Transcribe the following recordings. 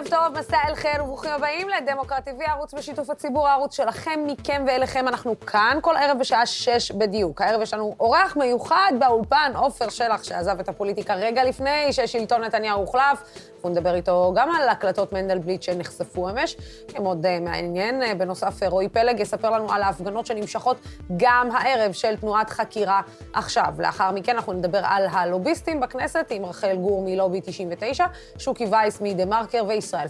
ערב טוב, מסע אל חיר, וברוכים הבאים לדמוקרט TV, הערוץ בשיתוף הציבור, הערוץ שלכם, מכם ואליכם. אנחנו כאן כל ערב בשעה שש בדיוק. הערב יש לנו אורח מיוחד באולפן, עופר שלח, שעזב את הפוליטיקה רגע לפני ששלטון נתניהו הוחלף. אנחנו נדבר איתו גם על הקלטות מנדלבליט שנחשפו אמש, מאוד uh, מעניין. Uh, בנוסף, רועי פלג יספר לנו על ההפגנות שנמשכות גם הערב של תנועת חקירה עכשיו. לאחר מכן אנחנו נדבר על הלוביסטים בכנסת עם רחל גור מלובי 99, שוקי וייס מדה-מרקר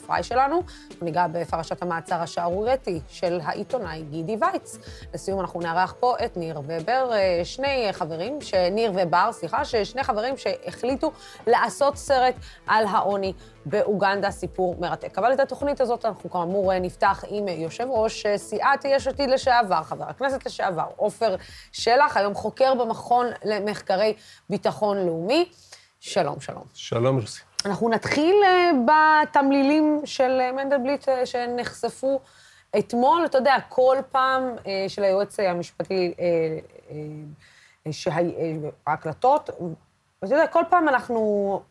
פריי שלנו. ניגע בפרשת המעצר השערורייתי של העיתונאי גידי וייץ. לסיום אנחנו נארח פה את ניר ובר, uh, שני חברים, ניר ובר, סליחה, שני חברים שהחליטו לעשות סרט על העוני באוגנדה, סיפור מרתק. אבל את התוכנית הזאת אנחנו כאמור נפתח עם יושב ראש סיעת יש עתיד לשעבר, חבר הכנסת לשעבר, עופר שלח, היום חוקר במכון למחקרי ביטחון לאומי. שלום, שלום. שלום, יוסי. אנחנו נתחיל אה, בתמלילים של אה, מנדלבליט אה, שנחשפו אתמול, אתה יודע, כל פעם של היועץ המשפטי, ההקלטות, ואתה יודע, כל פעם אנחנו...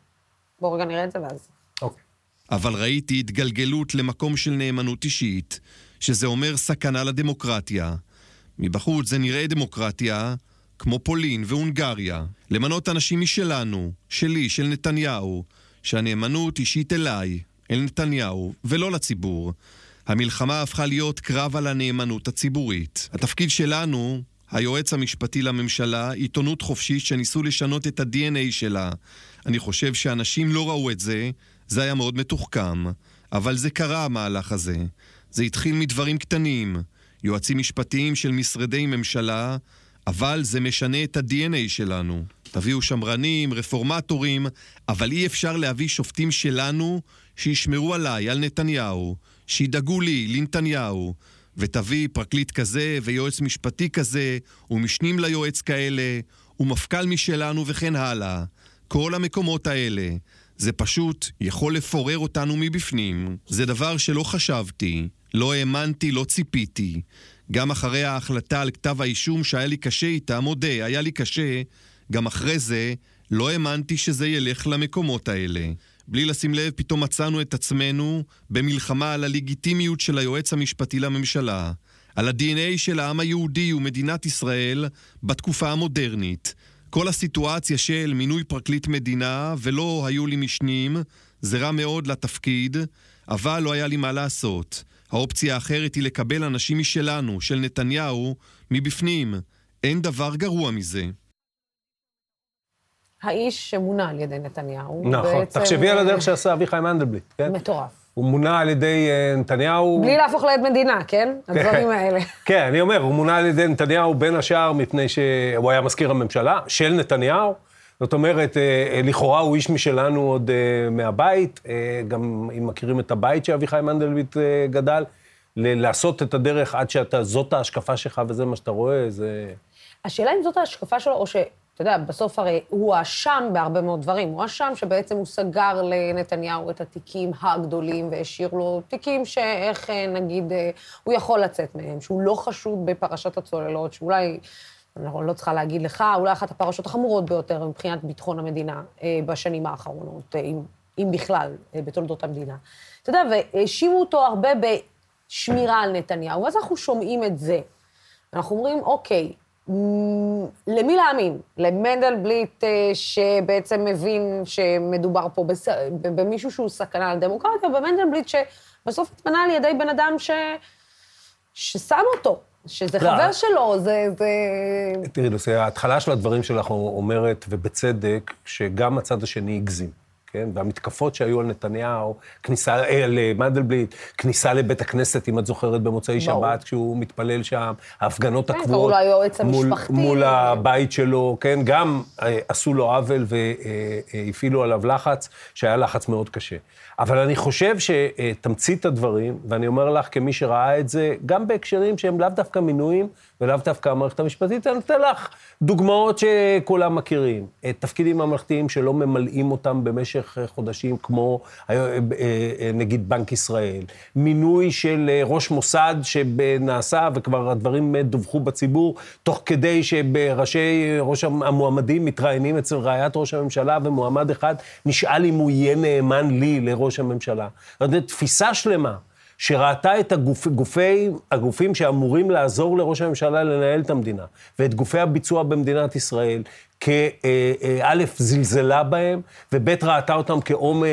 בואו רגע נראה את זה ואז... אוקיי. אבל ראיתי התגלגלות למקום של נאמנות אישית, שזה אומר סכנה לדמוקרטיה. מבחוץ זה נראה דמוקרטיה, כמו פולין והונגריה. למנות אנשים משלנו, שלי, של נתניהו, שהנאמנות אישית אליי, אל נתניהו, ולא לציבור. המלחמה הפכה להיות קרב על הנאמנות הציבורית. התפקיד שלנו, היועץ המשפטי לממשלה, עיתונות חופשית שניסו לשנות את ה-DNA שלה. אני חושב שאנשים לא ראו את זה, זה היה מאוד מתוחכם. אבל זה קרה, המהלך הזה. זה התחיל מדברים קטנים, יועצים משפטיים של משרדי ממשלה, אבל זה משנה את ה-DNA שלנו. תביאו שמרנים, רפורמטורים, אבל אי אפשר להביא שופטים שלנו שישמרו עליי, על נתניהו, שידאגו לי, לנתניהו, ותביא פרקליט כזה ויועץ משפטי כזה, ומשנים ליועץ כאלה, ומפכ"ל משלנו וכן הלאה. כל המקומות האלה. זה פשוט יכול לפורר אותנו מבפנים. זה דבר שלא חשבתי, לא האמנתי, לא ציפיתי. גם אחרי ההחלטה על כתב האישום שהיה לי קשה איתה, מודה, היה לי קשה, גם אחרי זה לא האמנתי שזה ילך למקומות האלה. בלי לשים לב, פתאום מצאנו את עצמנו במלחמה על הלגיטימיות של היועץ המשפטי לממשלה, על ה-DNA של העם היהודי ומדינת ישראל בתקופה המודרנית. כל הסיטואציה של מינוי פרקליט מדינה ולא היו לי משנים, זה רע מאוד לתפקיד, אבל לא היה לי מה לעשות. האופציה האחרת היא לקבל אנשים משלנו, של נתניהו, מבפנים. אין דבר גרוע מזה. האיש שמונה על ידי נתניהו. נכון, בעצם... תחשבי על הדרך שעשה אביחי מנדלבליט, כן? מטורף. הוא מונה על ידי אה, נתניהו... בלי להפוך לעד מדינה, כן? כן? הדברים האלה. כן, אני אומר, הוא מונה על ידי נתניהו בין השאר מפני שהוא היה מזכיר הממשלה של נתניהו. זאת אומרת, אה, אה, לכאורה הוא איש משלנו עוד מהבית, גם אם מכירים את הבית שאביחי מנדלבליט גדל, לעשות את הדרך עד שאתה, זאת ההשקפה שלך וזה מה שאתה רואה, זה... השאלה אם זאת ההשקפה שלו, או ש... אתה יודע, בסוף הרי הוא הואשם בהרבה מאוד דברים. הוא הואשם שבעצם הוא סגר לנתניהו את התיקים הגדולים והשאיר לו תיקים שאיך אה, נגיד אה, הוא יכול לצאת מהם, שהוא לא חשוד בפרשת הצוללות, שאולי, אני לא צריכה להגיד לך, אולי אחת הפרשות החמורות ביותר מבחינת ביטחון המדינה אה, בשנים האחרונות, אם, אם בכלל, בתולדות המדינה. אתה יודע, והאשימו אותו הרבה בשמירה על נתניהו, ואז אנחנו שומעים את זה. אנחנו אומרים, אוקיי, למי להאמין? למנדלבליט אה, שבעצם מבין שמדובר פה בס... במישהו שהוא סכנה לדמוקרטיה, ומנדלבליט שבסוף התמנה על ידי בן אדם ש... ששם אותו, שזה לא. חבר שלו, זה... זה... תראי, לוסי, ההתחלה של הדברים שלך אומרת, ובצדק, שגם הצד השני הגזים. כן? והמתקפות שהיו על נתניהו, כניסה, אה, מנדלבליט, כניסה לבית הכנסת, אם את זוכרת, במוצאי שבת, כשהוא מתפלל שם, ההפגנות כן, הקבועות. מול, מול הבית שלו, כן? גם אה, עשו לו עוול והפעילו עליו לחץ, שהיה לחץ מאוד קשה. אבל אני חושב שתמצית הדברים, ואני אומר לך כמי שראה את זה, גם בהקשרים שהם לאו דווקא מינויים ולאו דווקא המערכת המשפטית, אני אתן לך דוגמאות שכולם מכירים. תפקידים ממלכתיים שלא ממלאים אותם במשך... במשך חודשים, כמו נגיד בנק ישראל, מינוי של ראש מוסד שנעשה, וכבר הדברים דווחו בציבור, תוך כדי שבראשי ראש המועמדים מתראיינים אצל רעיית ראש הממשלה, ומועמד אחד נשאל אם הוא יהיה נאמן לי, לראש הממשלה. זאת אומרת, תפיסה שלמה. שראתה את הגופ, גופי, הגופים שאמורים לעזור לראש הממשלה לנהל את המדינה, ואת גופי הביצוע במדינת ישראל, כא', זלזלה בהם, וב', ראתה אותם כאו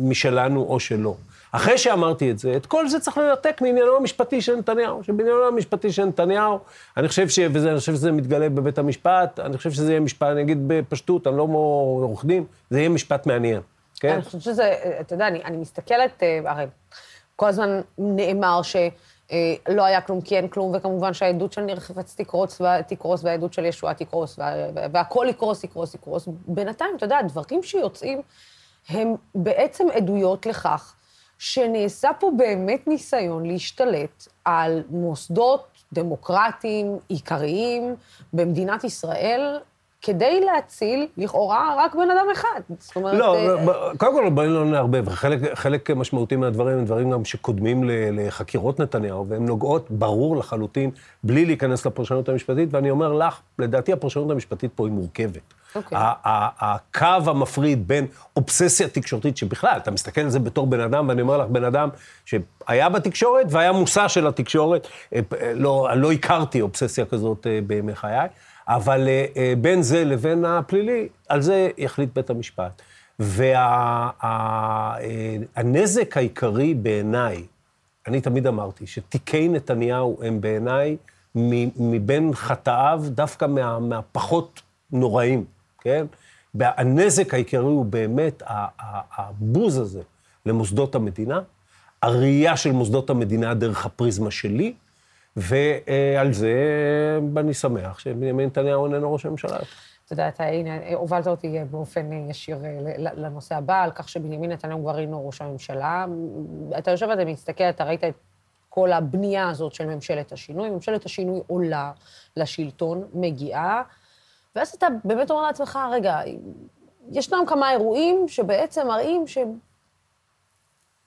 משלנו או שלא. אחרי שאמרתי את זה, את כל זה צריך לנתק מעניינו המשפטי של נתניהו. שבעניינו המשפטי של נתניהו, אני חושב, ש... וזה, אני חושב שזה מתגלה בבית המשפט, אני חושב שזה יהיה משפט, אני אגיד בפשטות, אני לא עורך דין, זה יהיה משפט מעניין. כן? אני חושבת שזה, אתה יודע, אני, אני מסתכלת, אה, הרי כל הזמן נאמר שלא אה, היה כלום כי אין כלום, וכמובן שהעדות של ניר חפץ תקרוס, תקרוס והעדות של ישועה תקרוס, והכל יקרוס, יקרוס, יקרוס. בינתיים, אתה יודע, דברים שיוצאים הם בעצם עדויות לכך שנעשה פה באמת ניסיון להשתלט על מוסדות דמוקרטיים עיקריים במדינת ישראל, כדי להציל, לכאורה, רק בן אדם אחד. זאת אומרת... לא, אה... קודם כל, בואי לא נערבב. חלק, חלק משמעותי מהדברים הם דברים גם שקודמים לחקירות נתניהו, והן נוגעות, ברור לחלוטין, בלי להיכנס לפרשנות המשפטית, ואני אומר לך, לדעתי הפרשנות המשפטית פה היא מורכבת. Okay. אוקיי. הקו המפריד בין אובססיה תקשורתית, שבכלל, אתה מסתכל על זה בתור בן אדם, ואני אומר לך, בן אדם שהיה בתקשורת והיה מושא של התקשורת, אה, לא, לא הכרתי אובססיה כזאת אה, בימי חיי. אבל אה, אה, בין זה לבין הפלילי, על זה יחליט בית המשפט. והנזק וה, אה, העיקרי בעיניי, אני תמיד אמרתי, שתיקי נתניהו הם בעיניי מבין חטאיו דווקא מה, מהפחות נוראים, כן? הנזק העיקרי הוא באמת הבוז הזה למוסדות המדינה, הראייה של מוסדות המדינה דרך הפריזמה שלי, ועל זה אני שמח שבנימין נתניהו איננו ראש הממשלה. אתה יודע, אתה, הנה, הובלת אותי באופן ישיר לנושא הבא, על כך שבנימין נתניהו כבר אינו ראש הממשלה. אתה יושב ואתה מסתכל, אתה ראית את כל הבנייה הזאת של ממשלת השינוי. ממשלת השינוי עולה לשלטון, מגיעה, ואז אתה באמת אומר לעצמך, רגע, ישנם כמה אירועים שבעצם מראים ש...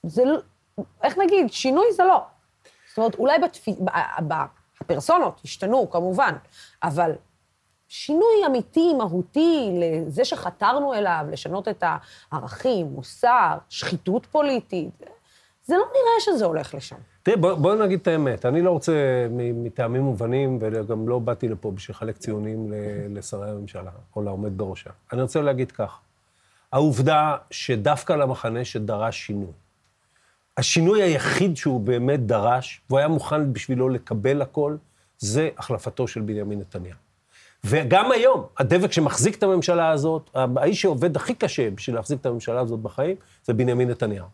זה לא... איך נגיד? שינוי זה לא. זאת אומרת, אולי בתפ... הפרסונות השתנו, כמובן, אבל שינוי אמיתי, מהותי, לזה שחתרנו אליו, לשנות את הערכים, מוסר, שחיתות פוליטית, זה לא נראה שזה הולך לשם. תראי, בוא, בוא נגיד את האמת. אני לא רוצה, מטעמים מובנים, וגם לא באתי לפה בשביל לחלק ציונים לשרי הממשלה, או לעומד בראשה. אני רוצה להגיד כך, העובדה שדווקא למחנה שדרש שינוי, השינוי היחיד שהוא באמת דרש, והוא היה מוכן בשבילו לקבל הכל, זה החלפתו של בנימין נתניהו. וגם היום, הדבק שמחזיק את הממשלה הזאת, האיש שעובד הכי קשה בשביל להחזיק את הממשלה הזאת בחיים, זה בנימין נתניהו.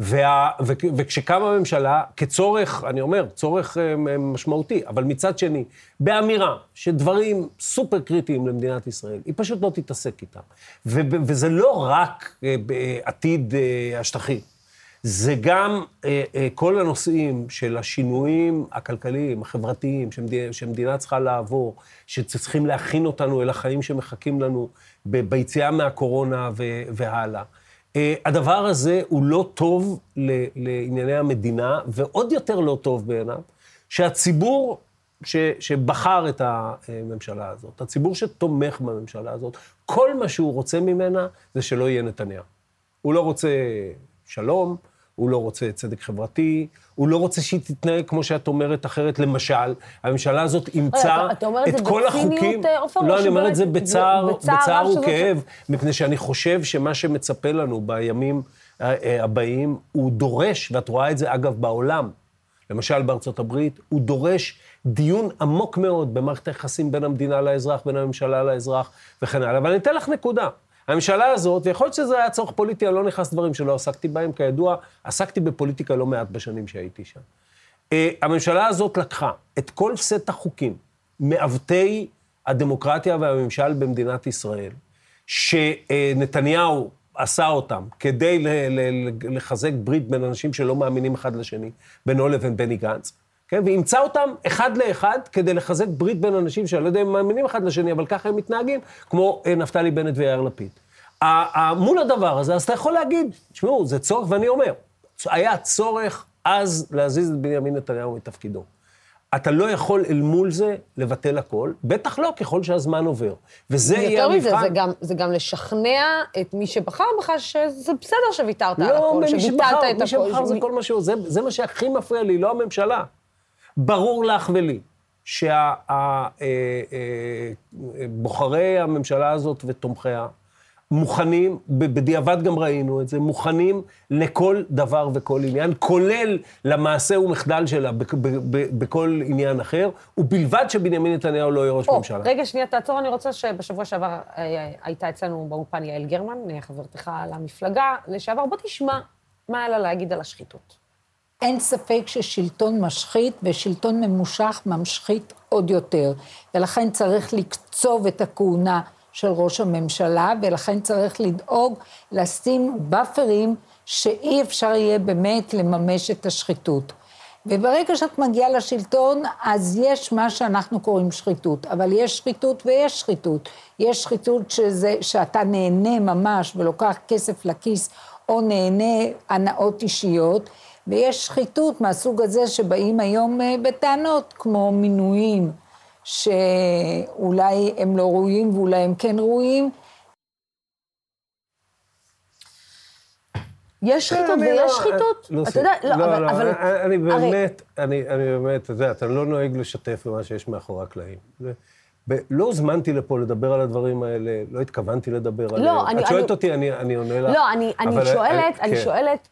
וה, ו, וכשקמה הממשלה, כצורך, אני אומר, צורך אה, משמעותי, אבל מצד שני, באמירה שדברים סופר קריטיים למדינת ישראל, היא פשוט לא תתעסק איתם. ו, וזה לא רק אה, בעתיד אה, השטחים. זה גם אה, אה, כל הנושאים של השינויים הכלכליים, החברתיים, שמדינה, שמדינה צריכה לעבור, שצריכים להכין אותנו אל החיים שמחכים לנו ב, ביציאה מהקורונה ו, והלאה. אה, הדבר הזה הוא לא טוב ל, לענייני המדינה, ועוד יותר לא טוב בעיניו, שהציבור ש, שבחר את הממשלה הזאת, הציבור שתומך בממשלה הזאת, כל מה שהוא רוצה ממנה זה שלא יהיה נתניהו. הוא לא רוצה שלום, הוא לא רוצה צדק חברתי, הוא לא רוצה שהיא תתנהג כמו שאת אומרת אחרת. למשל, הממשלה הזאת אימצה את כל החוקים... אה, עופר, לא, אני אומר את זה בצער, בצער וכאב, מפני שאני חושב שמה שמצפה לנו בימים אה, אה, הבאים, הוא דורש, ואת רואה את זה אגב בעולם, למשל בארצות הברית, הוא דורש דיון עמוק מאוד במערכת היחסים בין המדינה לאזרח, בין הממשלה לאזרח וכן הלאה. אבל אני אתן לך נקודה. הממשלה הזאת, ויכול להיות שזה היה צורך פוליטי, אני לא נכנס לדברים שלא עסקתי בהם, כידוע, עסקתי בפוליטיקה לא מעט בשנים שהייתי שם. Uh, הממשלה הזאת לקחה את כל סט החוקים, מעוותי הדמוקרטיה והממשל במדינת ישראל, שנתניהו עשה אותם כדי לחזק ברית בין אנשים שלא מאמינים אחד לשני, בינו לבין בני גנץ, כן? ואימצה אותם אחד לאחד כדי לחזק ברית בין אנשים שאני לא יודע אם מאמינים אחד לשני, אבל ככה הם מתנהגים, כמו אה, נפתלי בנט ויאיר לפיד. מול הדבר הזה, אז אתה יכול להגיד, תשמעו, זה צורך, ואני אומר, היה צורך אז להזיז את בנימין נתניהו מתפקידו. אתה לא יכול אל מול זה לבטל הכל, בטח לא ככל שהזמן עובר. וזה יהיה המבחן... יותר מזה, זה גם, זה גם לשכנע את מי שבחר בך שזה בסדר שוויתרת לא, על הכל, שביטלת שבחר, את הכל. מי שבחר זה כל מה שהוא, זה, זה מה שהכי מפריע לי, לא הממשלה. ברור לך ולי שהבוחרי אה, אה, הממשלה הזאת ותומכיה, מוכנים, בדיעבד גם ראינו את זה, מוכנים לכל דבר וכל עניין, כולל למעשה ומחדל שלה בכל עניין אחר, ובלבד שבנימין נתניהו לא יהיה ראש ממשלה. רגע, שנייה, תעצור, אני רוצה שבשבוע שעבר אה, הייתה אצלנו באולפן יעל גרמן, חברתך למפלגה לשעבר, בוא תשמע מה היה לה להגיד על השחיתות. אין ספק ששלטון משחית ושלטון ממושך ממשחית עוד יותר, ולכן צריך לקצוב את הכהונה של ראש הממשלה, ולכן צריך לדאוג לשים באפרים שאי אפשר יהיה באמת לממש את השחיתות. וברגע שאת מגיעה לשלטון, אז יש מה שאנחנו קוראים שחיתות, אבל יש שחיתות ויש שחיתות. יש שחיתות שזה, שאתה נהנה ממש ולוקח כסף לכיס, או נהנה הנאות אישיות, ויש שחיתות מהסוג הזה שבאים היום אה, בטענות, כמו מינויים. שאולי הם לא ראויים ואולי הם כן ראויים. יש שחיתות ויש לא- שחיתות. אתה יודע, לא, לא, אבל... אני באמת, אני באמת, אתה יודע, אתה לא נוהג לשתף במה שיש מאחורי הקלעים. לא הוזמנתי לפה לדבר על הדברים האלה, לא התכוונתי לדבר עליהם. לא, אני... את שואלת אותי, אני עונה לך. לא, אני שואלת, אני כן. שואלת,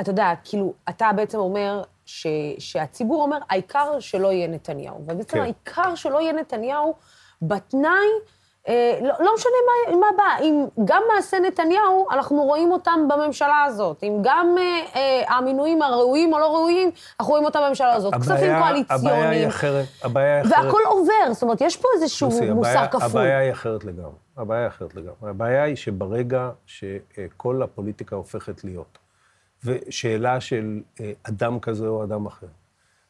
אתה יודע, כאילו, אתה בעצם אומר, ש, שהציבור אומר, העיקר שלא יהיה נתניהו. ובעצם כן. העיקר שלא יהיה נתניהו, בתנאי, אה, לא, לא משנה מה, מה בא, אם גם מעשה נתניהו, אנחנו רואים אותם בממשלה הזאת. אם גם אה, אה, המינויים הראויים או לא ראויים, אנחנו רואים אותם בממשלה הזאת. הבעיה, כספים קואליציוניים. הבעיה היא אחרת, הבעיה היא אחרת. והכל עובר, זאת אומרת, יש פה איזשהו לוסי, מוסר הבעיה, כפול. הבעיה היא אחרת לגמרי. הבעיה היא אחרת לגמרי. הבעיה היא שברגע שכל הפוליטיקה הופכת להיות ושאלה של אה, אדם כזה או אדם אחר,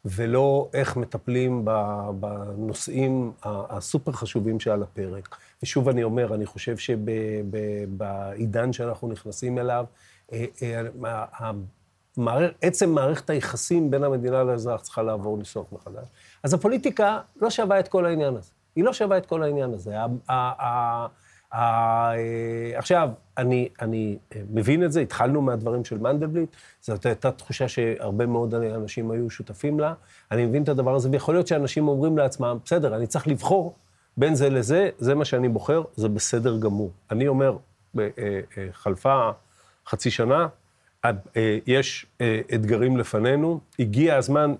ולא איך מטפלים בנושאים הסופר חשובים שעל הפרק. ושוב אני אומר, אני חושב שבעידן שאנחנו נכנסים אליו, אה, אה, עצם מערכת היחסים בין המדינה לאזרח צריכה לעבור ניסוח מחדש. אז הפוליטיקה לא שווה את כל העניין הזה. היא לא שווה את כל העניין הזה. אה, עכשיו, אני, אני אה, מבין את זה, התחלנו מהדברים של מנדלבליט, זאת הייתה תחושה שהרבה מאוד אנשים היו שותפים לה. אני מבין את הדבר הזה, ויכול להיות שאנשים אומרים לעצמם, בסדר, אני צריך לבחור בין זה לזה, זה מה שאני בוחר, זה בסדר גמור. אני אומר, אה, חלפה חצי שנה, יש אתגרים לפנינו, הגיע הזמן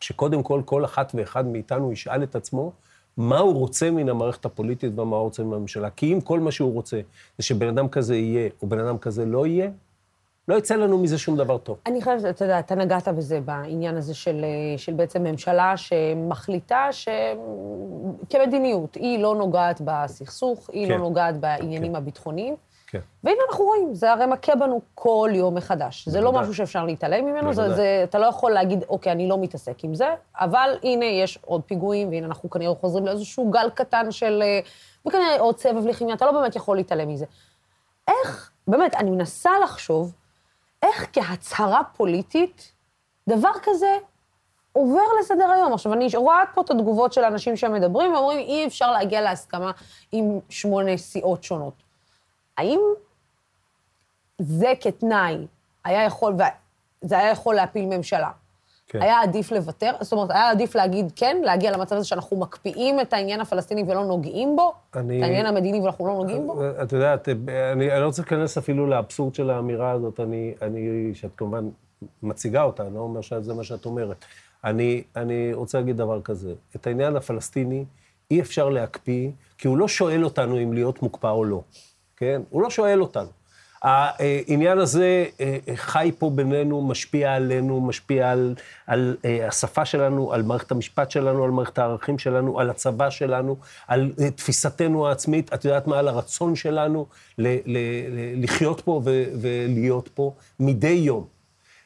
שקודם כל, כל אחת ואחד מאיתנו ישאל את עצמו, מה הוא רוצה מן המערכת הפוליטית ומה הוא רוצה מן הממשלה. כי אם כל מה שהוא רוצה זה שבן אדם כזה יהיה, או בן אדם כזה לא יהיה, לא יצא לנו מזה שום דבר טוב. אני חושבת, אתה יודע, אתה נגעת בזה, בעניין הזה של, של בעצם ממשלה שמחליטה שכמדיניות, היא לא נוגעת בסכסוך, היא לא כן. לא נוגעת בעניינים כן. הביטחוניים. כן. והנה אנחנו רואים, זה הרי מכה בנו כל יום מחדש. זה לא משהו שאפשר להתעלם ממנו, זה, זה, אתה לא יכול להגיד, אוקיי, אני לא מתעסק עם זה, אבל הנה, יש עוד פיגועים, והנה אנחנו כנראה חוזרים לאיזשהו גל קטן של... אה, וכנראה עוד סבב לחימיה, אתה לא באמת יכול להתעלם מזה. איך, באמת, אני מנסה לחשוב, איך כהצהרה פוליטית, דבר כזה עובר לסדר היום. עכשיו, אני רואה פה את התגובות של אנשים שמדברים, ואומרים, אי אפשר להגיע להסכמה עם שמונה סיעות שונות. האם זה כתנאי היה יכול, זה היה יכול להפיל ממשלה? כן. היה עדיף לוותר? זאת אומרת, היה עדיף להגיד כן, להגיע למצב הזה שאנחנו מקפיאים את העניין הפלסטיני ולא נוגעים בו? אני... את העניין המדיני ואנחנו לא נוגעים בו? את יודעת, אני, אני לא רוצה להיכנס אפילו לאבסורד של האמירה הזאת, אני, אני, שאת כמובן מציגה אותה, אני לא אומר שזה מה שאת אומרת. אני, אני רוצה להגיד דבר כזה, את העניין הפלסטיני אי אפשר להקפיא, כי הוא לא שואל אותנו אם להיות מוקפא או לא. כן? הוא לא שואל אותנו. העניין הזה אה, חי פה בינינו, משפיע עלינו, משפיע על, על אה, השפה שלנו, על מערכת המשפט שלנו, על מערכת הערכים שלנו, על הצבא שלנו, על אה, תפיסתנו העצמית, את יודעת מה? על הרצון שלנו ל, ל, ל, לחיות פה ו, ולהיות פה מדי יום.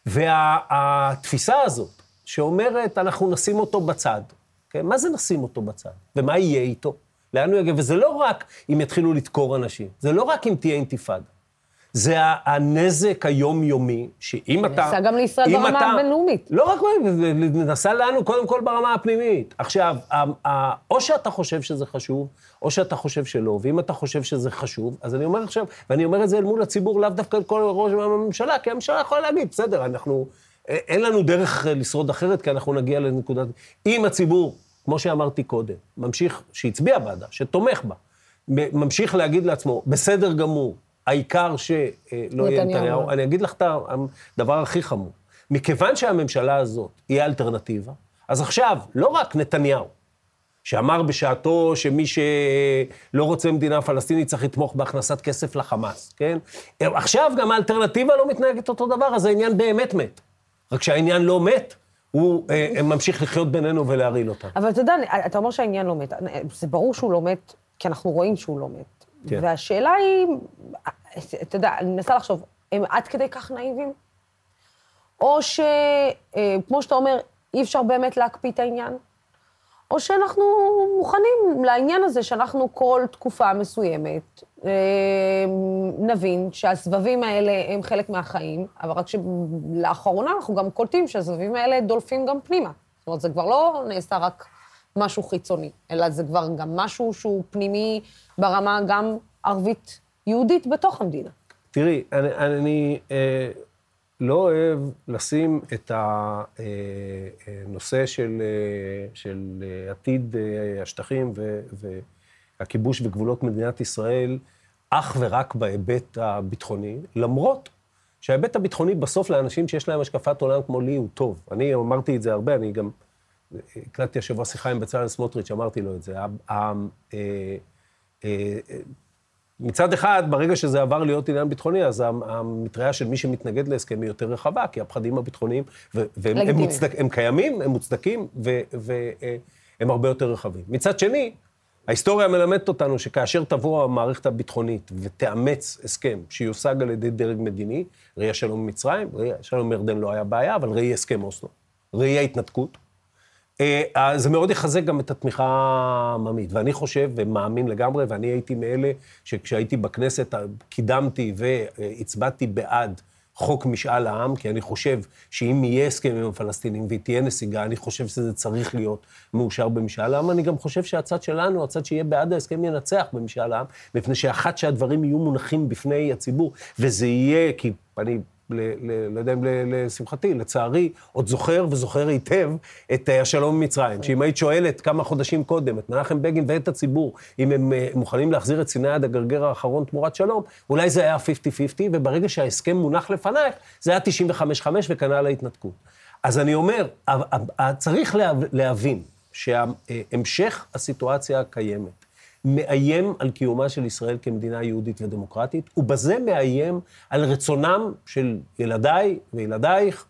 והתפיסה הזאת, שאומרת, אנחנו נשים אותו בצד, כן? מה זה נשים אותו בצד? ומה יהיה איתו? לאן הוא יגיע? וזה לא רק אם יתחילו לדקור אנשים, זה לא רק אם תהיה אינתיפאדה. זה הנזק היומיומי, שאם אתה... נעשה גם לישראל ברמה אתה- הבינלאומית. לא רק, נעשה לנו קודם כל ברמה הפנימית. עכשיו, או שאתה חושב שזה חשוב, או שאתה חושב שלא, ואם אתה חושב שזה חשוב, אז אני אומר עכשיו, ואני אומר את זה אל מול הציבור, לאו דווקא אל כל ראש הממשלה, כי הממשלה יכולה להגיד, בסדר, אנחנו, אין לנו דרך אה, לשרוד אחרת, כי אנחנו נגיע לנקודת... אם הציבור, כמו שאמרתי קודם, ממשיך, שהצביע בעדה, שתומך בה, ממשיך להגיד לעצמו, בסדר גמור, העיקר שלא יהיה. נתניהו, אני אגיד לך את הדבר הכי חמור. מכיוון שהממשלה הזאת היא האלטרנטיבה, אז עכשיו, לא רק נתניהו, שאמר בשעתו שמי שלא רוצה מדינה פלסטינית צריך לתמוך בהכנסת כסף לחמאס, כן? עכשיו גם האלטרנטיבה לא מתנהגת אותו דבר, אז העניין באמת מת. רק שהעניין לא מת, הוא אה, ממשיך לחיות בינינו ולהרעיל אותנו. אבל אתה יודע, אתה אומר שהעניין לא מת. זה ברור שהוא לא מת, כי אנחנו רואים שהוא לא מת. כן. והשאלה היא, אתה יודע, אני מנסה לחשוב, הם עד כדי כך נאיבים? או שכמו שאתה אומר, אי אפשר באמת להקפיא את העניין? או שאנחנו מוכנים לעניין הזה שאנחנו כל תקופה מסוימת אה, נבין שהסבבים האלה הם חלק מהחיים, אבל רק שלאחרונה אנחנו גם קולטים שהסבבים האלה דולפים גם פנימה. זאת אומרת, זה כבר לא נעשה רק משהו חיצוני, אלא זה כבר גם משהו שהוא פנימי ברמה גם ערבית-יהודית בתוך המדינה. תראי, אני, אני אה, לא אוהב לשים את הנושא של, אה, של אה, עתיד אה, השטחים ו, והכיבוש וגבולות מדינת ישראל אך ורק בהיבט הביטחוני, למרות שההיבט הביטחוני בסוף לאנשים שיש להם השקפת עולם כמו לי הוא טוב. אני אמרתי את זה הרבה, אני גם הקלטתי השבוע שיחה עם בצלאל סמוטריץ', אמרתי לו את זה. אה, אה, מצד אחד, ברגע שזה עבר להיות עניין ביטחוני, אז המ- המטריה של מי שמתנגד להסכם היא יותר רחבה, כי הפחדים הביטחוניים, והם. מוצדק, הם קיימים, הם מוצדקים, והם הרבה יותר רחבים. מצד שני, ההיסטוריה מלמדת אותנו שכאשר תבוא המערכת הביטחונית ותאמץ הסכם שיושג על ידי דרג מדיני, ראי השלום עם מצרים, ראי השלום עם ירדן לא היה בעיה, אבל ראי הסכם אוסלו, ראי ההתנתקות, אה, אה, זה מאוד יחזק גם את התמיכה העממית. ואני חושב ומאמין לגמרי, ואני הייתי מאלה שכשהייתי בכנסת אה, קידמתי והצבעתי בעד חוק משאל העם, כי אני חושב שאם יהיה הסכם עם הפלסטינים ותהיה נסיגה, אני חושב שזה צריך להיות מאושר במשאל העם. אני גם חושב שהצד שלנו, הצד שיהיה בעד ההסכם, ינצח במשאל העם, מפני שאחת שהדברים יהיו מונחים בפני הציבור, וזה יהיה, כי אני... לא יודע אם לשמחתי, לצערי, עוד זוכר וזוכר היטב את אה, השלום עם מצרים. שאם היית שואלת כמה חודשים קודם את מנחם בגין ואת הציבור, אם הם אה, מוכנים להחזיר את סיני עד הגרגר האחרון תמורת שלום, אולי זה היה 50-50, וברגע שההסכם מונח לפנייך, זה היה 95-5 וכנ"ל ההתנתקות. אז אני אומר, צריך לה- להבין שהמשך הסיטואציה הקיימת, מאיים על קיומה של ישראל כמדינה יהודית ודמוקרטית, ובזה מאיים על רצונם של ילדיי וילדייך,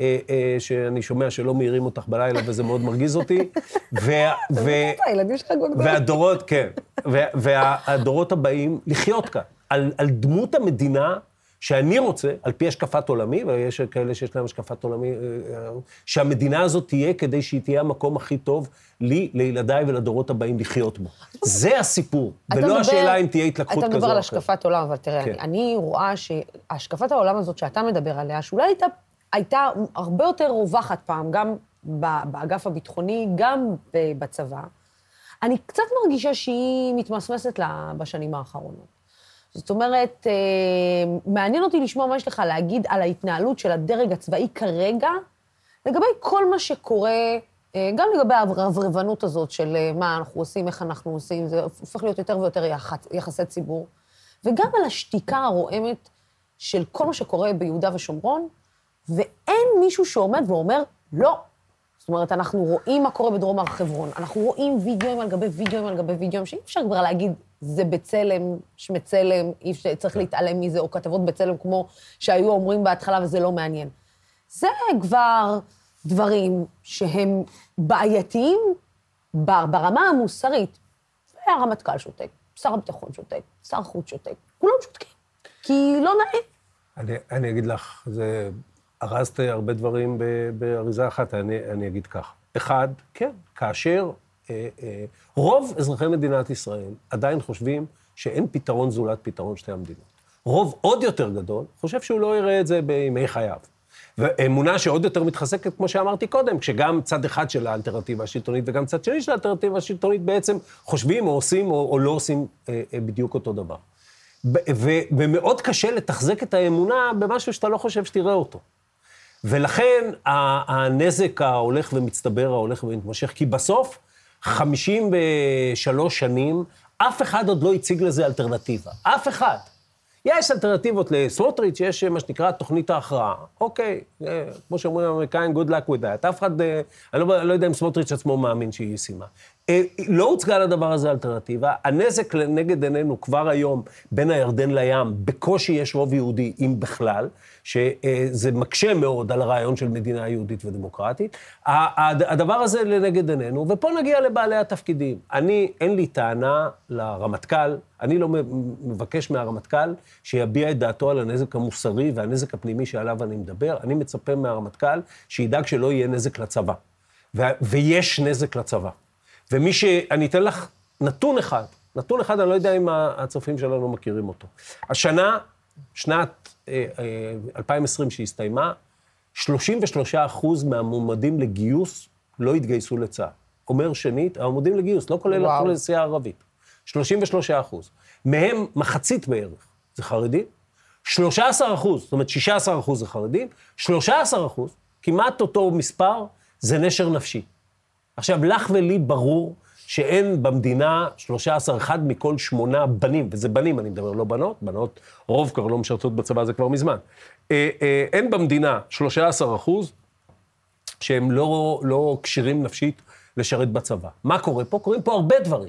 אה, אה, שאני שומע שלא מעירים אותך בלילה וזה מאוד מרגיז אותי, הילדים שלך. והדורות, כן, וה- והדורות הבאים לחיות כאן, על, על דמות המדינה שאני רוצה, על פי השקפת עולמי, ויש כאלה שיש להם השקפת עולמי, אה, אה, שהמדינה הזאת תהיה כדי שהיא תהיה המקום הכי טוב לי, לילדיי ולדורות הבאים לחיות בו. זה הסיפור, אתה ולא מדבר- השאלה אם תהיה התלקחות כזו אתה או אחרת. מדבר על השקפת עולם, אבל תראה, כן. אני, אני רואה שהשקפת העולם הזאת שאתה מדבר עליה, שאולי הייתה, הייתה הרבה יותר רווחת פעם, גם באגף הביטחוני, גם בצבא, אני קצת מרגישה שהיא מתמסמסת לה בשנים האחרונות. זאת אומרת, אה, מעניין אותי לשמוע מה יש לך להגיד על ההתנהלות של הדרג הצבאי כרגע, לגבי כל מה שקורה, אה, גם לגבי הרברבנות הזאת של אה, מה אנחנו עושים, איך אנחנו עושים, זה הופך להיות יותר ויותר יחס, יחסי ציבור, וגם על השתיקה הרועמת של כל מה שקורה ביהודה ושומרון, ואין מישהו שעומד ואומר, לא. זאת אומרת, אנחנו רואים מה קורה בדרום הר חברון, אנחנו רואים וידאוים על גבי וידאוים על גבי וידאוים, שאי אפשר כבר להגיד, זה בצלם, שמצלם, אי אפשר, צריך להתעלם מזה, או כתבות בצלם כמו שהיו אומרים בהתחלה וזה לא מעניין. זה כבר דברים שהם בעייתיים ברמה המוסרית. והרמטכ"ל שותק, שר הביטחון שותק, שר החוץ שותק, כולם שותקים. כי לא נעים. אני, אני אגיד לך, זה, ארזת הרבה דברים באריזה אחת, אני, אני אגיד כך. אחד, כן, כאשר רוב אזרחי מדינת ישראל עדיין חושבים שאין פתרון זולת פתרון שתי המדינות. רוב עוד יותר גדול חושב שהוא לא יראה את זה בימי חייו. ואמונה שעוד יותר מתחזקת, כמו שאמרתי קודם, כשגם צד אחד של האלטרנטיבה השלטונית וגם צד שני של האלטרנטיבה השלטונית בעצם חושבים או עושים או, או לא עושים אה, אה, בדיוק אותו דבר. ומאוד קשה לתחזק את האמונה במשהו שאתה לא חושב שתראה אותו. ולכן הנזק ההולך ומצטבר, ההולך ומתמשך, כי בסוף, 53 שנים, אף אחד עוד לא הציג לזה אלטרנטיבה. אף אחד. יש אלטרנטיבות לסמוטריץ', יש מה שנקרא תוכנית ההכרעה. אוקיי, כמו שאומרים האמריקאים, good luck with that. אף אחד, אה, אני לא, לא יודע אם סמוטריץ' עצמו מאמין שהיא ישימה. אה, לא הוצגה לדבר הזה אלטרנטיבה. הנזק לנגד עינינו כבר היום, בין הירדן לים, בקושי יש רוב יהודי, אם בכלל, שזה מקשה מאוד על הרעיון של מדינה יהודית ודמוקרטית. הדבר הזה לנגד עינינו, ופה נגיע לבעלי התפקידים. אני, אין לי טענה לרמטכ"ל, אני לא מבקש מהרמטכ"ל שיביע את דעתו על הנזק המוסרי והנזק הפנימי שעליו אני מדבר. אני מצפה מהרמטכ"ל שידאג שלא יהיה נזק לצבא. ויש נזק לצבא. ומי ש... אני אתן לך נתון אחד, נתון אחד, אני לא יודע אם הצופים שלנו מכירים אותו. השנה, שנת אה, אה, 2020 שהסתיימה, 33 אחוז מהמועמדים לגיוס לא התגייסו לצה"ל. אומר שנית, המועמדים לגיוס, לא כולל האוכלוסייה הערבית. 33 אחוז. מהם מחצית בערך זה חרדים, 13 אחוז, זאת אומרת 16 אחוז זה חרדים, 13 אחוז, כמעט אותו מספר, זה נשר נפשי. עכשיו, לך ולי ברור שאין במדינה 13, אחד מכל שמונה בנים, וזה בנים, אני מדבר, לא בנות, בנות רוב כבר לא משרתות בצבא, זה כבר מזמן. אה, אה, אין במדינה 13 אחוז שהם לא, לא כשירים נפשית לשרת בצבא. מה קורה פה? קורים פה הרבה דברים.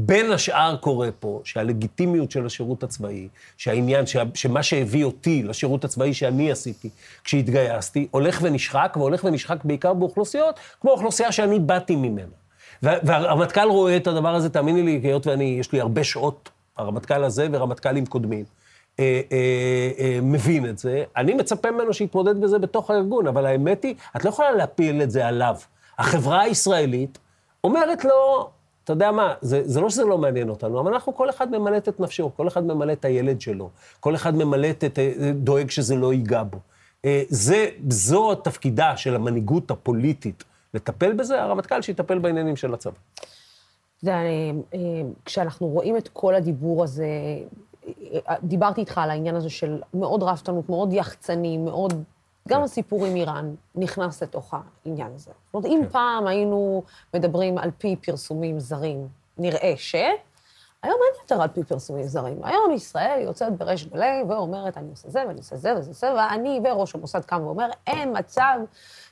בין השאר קורה פה שהלגיטימיות של השירות הצבאי, שהעניין, שמה שהביא אותי לשירות הצבאי שאני עשיתי כשהתגייסתי, הולך ונשחק, והולך ונשחק בעיקר באוכלוסיות, כמו האוכלוסייה שאני באתי ממנה. והרמטכ"ל רואה את הדבר הזה, תאמיני לי, היות ואני, יש לי הרבה שעות, הרמטכ"ל הזה ורמטכ"לים קודמים, אה, אה, אה, מבין את זה, אני מצפה ממנו שיתמודד בזה בתוך הארגון, אבל האמת היא, את לא יכולה להפיל את זה עליו. החברה הישראלית אומרת לו, אתה יודע מה, זה, זה לא שזה לא מעניין אותנו, אבל אנחנו, כל אחד ממלט את נפשו, כל אחד ממלא את הילד שלו, כל אחד ממלט את, אה, דואג שזה לא ייגע בו. אה, זה, זו תפקידה של המנהיגות הפוליטית, לטפל בזה, הרמטכ"ל שיטפל בעניינים של הצבא. אתה יודע, אה, כשאנחנו רואים את כל הדיבור הזה, דיברתי איתך על העניין הזה של מאוד רפתנות, מאוד יחצני, מאוד גם כן. הסיפור עם איראן נכנס לתוך העניין הזה. זאת אומרת, אם כן. פעם היינו מדברים על פי פרסומים זרים, נראה ש... היום אין יותר על פי פרסומים זרים. היום ישראל יוצאת בריש גלי ואומרת, אני עושה זה ואני עושה זה וזה זה, ואני וראש המוסד קם ואומר, אין מצב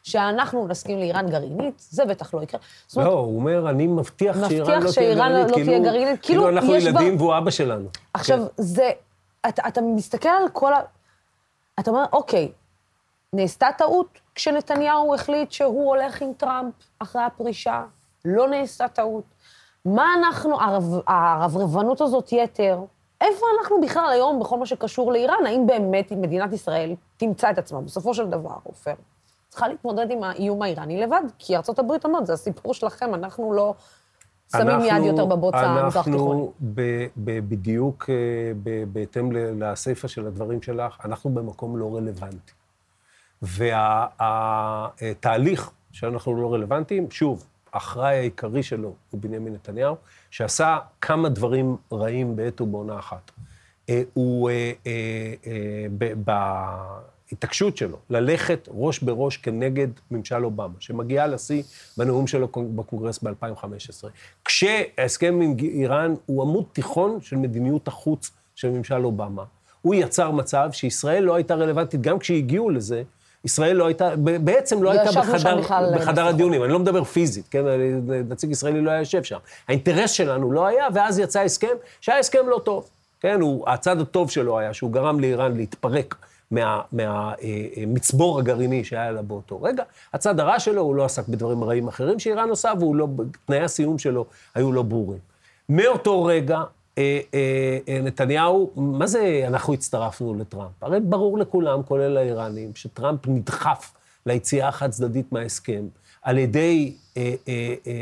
שאנחנו נסכים לאיראן גרעינית, זה בטח לא יקרה. לא, הוא אומר, אני מבטיח שאיראן לא תהיה גרעינית, לא כאילו, גרעינית, כאילו, כאילו אנחנו ילדים והוא אבא שלנו. עכשיו, כן. זה, אתה, אתה מסתכל על כל ה... אתה אומר, אוקיי, נעשתה טעות כשנתניהו החליט שהוא הולך עם טראמפ אחרי הפרישה, לא נעשתה טעות. מה אנחנו, הרב, הרברבנות הזאת יתר, איפה אנחנו בכלל היום בכל מה שקשור לאיראן? האם באמת מדינת ישראל תמצא את עצמה בסופו של דבר, עופר? צריכה להתמודד עם האיום האיראני לבד, כי ארה"ב אומרת, זה הסיפור שלכם, אנחנו לא שמים אנחנו, יד יותר בבוץ המזרח תיכוני. אנחנו בדיוק אה, בהתאם לסיפה של הדברים שלך, אנחנו במקום לא רלוונטי. והתהליך שאנחנו לא רלוונטיים, שוב, האחראי העיקרי שלו הוא בנימין נתניהו, שעשה כמה דברים רעים בעת ובעונה אחת. אה, הוא, אה, אה, בהתעקשות שלו, ללכת ראש בראש כנגד ממשל אובמה, שמגיעה לשיא בנאום שלו בקונגרס ב-2015. כשההסכם עם איראן הוא עמוד תיכון של מדיניות החוץ של ממשל אובמה. הוא יצר מצב שישראל לא הייתה רלוונטית, גם כשהגיעו לזה, ישראל לא הייתה, בעצם לא, לא הייתה בחדר, בחדר הדיונים, אני לא מדבר פיזית, כן, נציג ישראלי לא היה יושב שם. האינטרס שלנו לא היה, ואז יצא הסכם, שהיה הסכם לא טוב, כן, הוא, הצד הטוב שלו היה שהוא גרם לאיראן להתפרק מהמצבור מה, אה, הגרעיני שהיה לה באותו רגע. הצד הרע שלו, הוא לא עסק בדברים רעים אחרים שאיראן עושה, והוא לא, תנאי הסיום שלו היו לא ברורים. מאותו רגע, אה, אה, אה, נתניהו, מה זה אנחנו הצטרפנו לטראמפ? הרי ברור לכולם, כולל האיראנים, שטראמפ נדחף ליציאה החד-צדדית מההסכם, על ידי אה, אה, אה,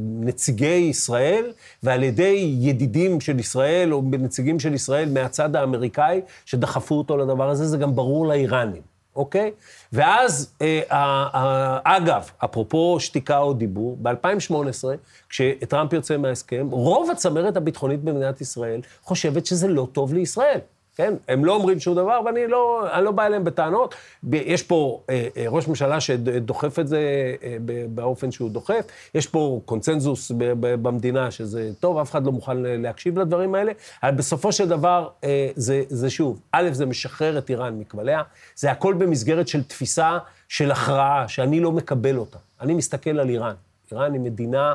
נציגי ישראל ועל ידי ידידים של ישראל או נציגים של ישראל מהצד האמריקאי שדחפו אותו לדבר הזה, זה גם ברור לאיראנים, אוקיי? ואז, אה, אה, אגב, אפרופו שתיקה או דיבור, ב-2018, כשטראמפ יוצא מההסכם, רוב הצמרת הביטחונית במדינת ישראל חושבת שזה לא טוב לישראל. כן? הם לא אומרים שום דבר, ואני לא, לא בא אליהם בטענות. יש פה אה, אה, ראש ממשלה שדוחף את זה אה, באופן שהוא דוחף, יש פה קונצנזוס במדינה שזה טוב, אף אחד לא מוכן להקשיב לדברים האלה, אבל בסופו של דבר, אה, זה, זה שוב, א', זה משחרר את איראן מכבליה, זה הכל במסגרת של תפיסה של הכרעה, שאני לא מקבל אותה. אני מסתכל על איראן. איראן היא מדינה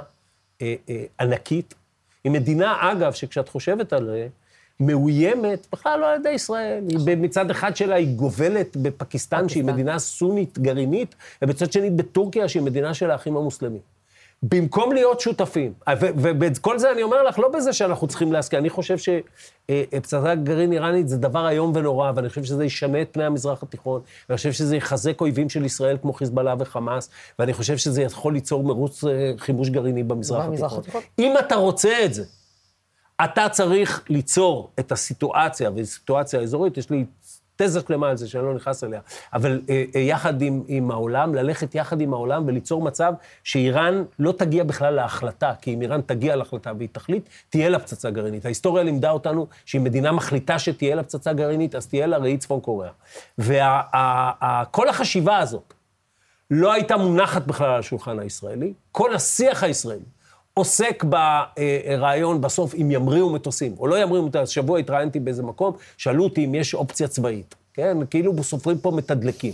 אה, אה, ענקית, היא מדינה, אגב, שכשאת חושבת על זה, מאוימת בכלל לא על ידי ישראל. היא מצד אחד שלה היא גובלת בפקיסטן, שהיא מדינה סונית גרעינית, ובצד שני בטורקיה, שהיא מדינה של האחים המוסלמים. במקום להיות שותפים, וכל זה אני אומר לך, לא בזה שאנחנו צריכים להסכים, אני חושב שפצצה גרעין איראנית זה דבר איום ונורא, ואני חושב שזה ישנה את פני המזרח התיכון, ואני חושב שזה יחזק אויבים של ישראל כמו חיזבאללה וחמאס, ואני חושב שזה יכול ליצור מרוץ אה, חימוש גרעיני במזרח התיכון. אם אתה רוצה את זה, אתה צריך ליצור את הסיטואציה, וזו סיטואציה אזורית, יש לי תזה שלמה על זה שאני לא נכנס אליה, אבל אה, אה, יחד עם, עם העולם, ללכת יחד עם העולם וליצור מצב שאיראן לא תגיע בכלל להחלטה, כי אם איראן תגיע להחלטה והיא תחליט, תהיה לה פצצה גרעינית. ההיסטוריה לימדה אותנו שאם מדינה מחליטה שתהיה לה פצצה גרעינית, אז תהיה לה ראי צפון קוריאה. וכל החשיבה הזאת לא הייתה מונחת בכלל על השולחן הישראלי, כל השיח הישראלי עוסק ברעיון בסוף אם ימריאו מטוסים או לא ימריאו מטוסים. השבוע התראיינתי באיזה מקום, שאלו אותי אם יש אופציה צבאית, כן? כאילו סופרים פה מתדלקים.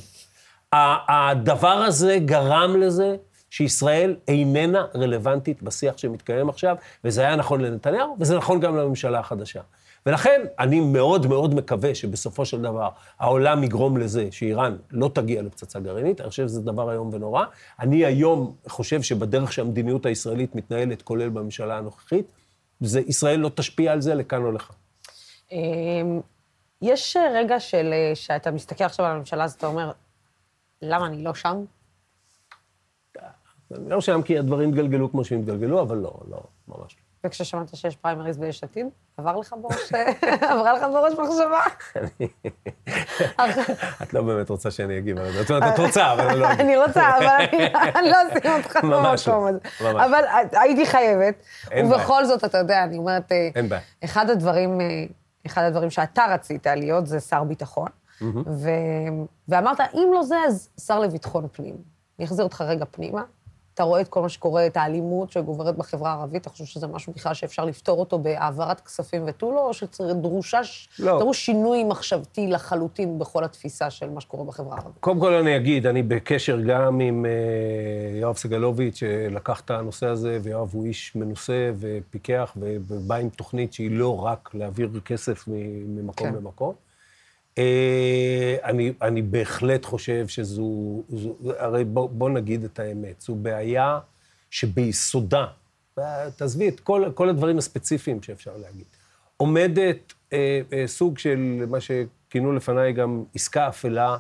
הדבר הזה גרם לזה שישראל איננה רלוונטית בשיח שמתקיים עכשיו, וזה היה נכון לנתניהו, וזה נכון גם לממשלה החדשה. ולכן אני מאוד מאוד מקווה שבסופו של דבר העולם יגרום לזה שאיראן לא תגיע לפצצה גרעינית, אני חושב שזה דבר איום ונורא. אני היום חושב שבדרך שהמדיניות הישראלית מתנהלת, כולל בממשלה הנוכחית, זה, ישראל לא תשפיע על זה לכאן או לכאן. אמ, יש רגע של, שאתה מסתכל עכשיו על הממשלה, אז אתה אומר, למה אני לא שם? אני לא שם כי הדברים התגלגלו כמו שהם התגלגלו, אבל לא, לא, ממש לא. וכששמעת שיש פריימריז ביש עתיד, עבר לך בראש, עברה לך בראש מחשבה? את לא באמת רוצה שאני אגיב על זה. זאת אומרת, את רוצה, אבל אני לא אגיב. אני רוצה, אבל אני לא אשים אותך במקום הזה. אבל הייתי חייבת. ובכל זאת, אתה יודע, אני אומרת, אה, אחד הדברים, אה, אחד הדברים שאתה רצית להיות זה שר ביטחון. ואמרת, אם לא זה, אז שר לביטחון פנים. אני אחזיר אותך רגע פנימה. אתה רואה את כל מה שקורה, את האלימות שגוברת בחברה הערבית, אתה חושב שזה משהו בכלל שאפשר לפתור אותו בהעברת כספים ותו לא, או שדרוש לא. שינוי מחשבתי לחלוטין בכל התפיסה של מה שקורה בחברה הערבית? קודם כל אני אגיד, אני בקשר גם עם uh, יואב סגלוביץ', שלקח את הנושא הזה, ויואב הוא איש מנוסה ופיקח, ובא עם תוכנית שהיא לא רק להעביר כסף ממקום כן. למקום. אה, אני, אני בהחלט חושב שזו, זו, הרי בוא, בוא נגיד את האמת, זו בעיה שביסודה, תעזבי את כל, כל הדברים הספציפיים שאפשר להגיד, עומדת אה, אה, סוג של מה שכינו לפניי גם עסקה אפלה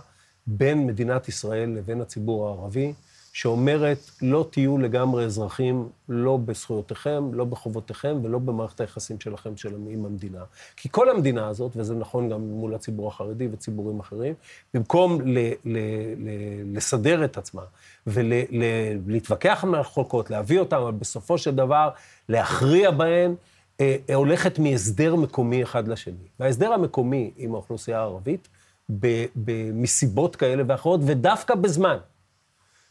בין מדינת ישראל לבין הציבור הערבי, שאומרת, לא תהיו לגמרי אזרחים, לא בזכויותיכם, לא בחובותיכם ולא במערכת היחסים שלכם של עם המדינה. כי כל המדינה הזאת, וזה נכון גם מול הציבור החרדי וציבורים אחרים, במקום ל, ל, ל, לסדר את עצמה ולהתווכח עם החוקות, להביא אותם, אבל בסופו של דבר להכריע בהן, אה, הולכת מהסדר מקומי אחד לשני. וההסדר המקומי עם האוכלוסייה הערבית, מסיבות כאלה ואחרות, ודווקא בזמן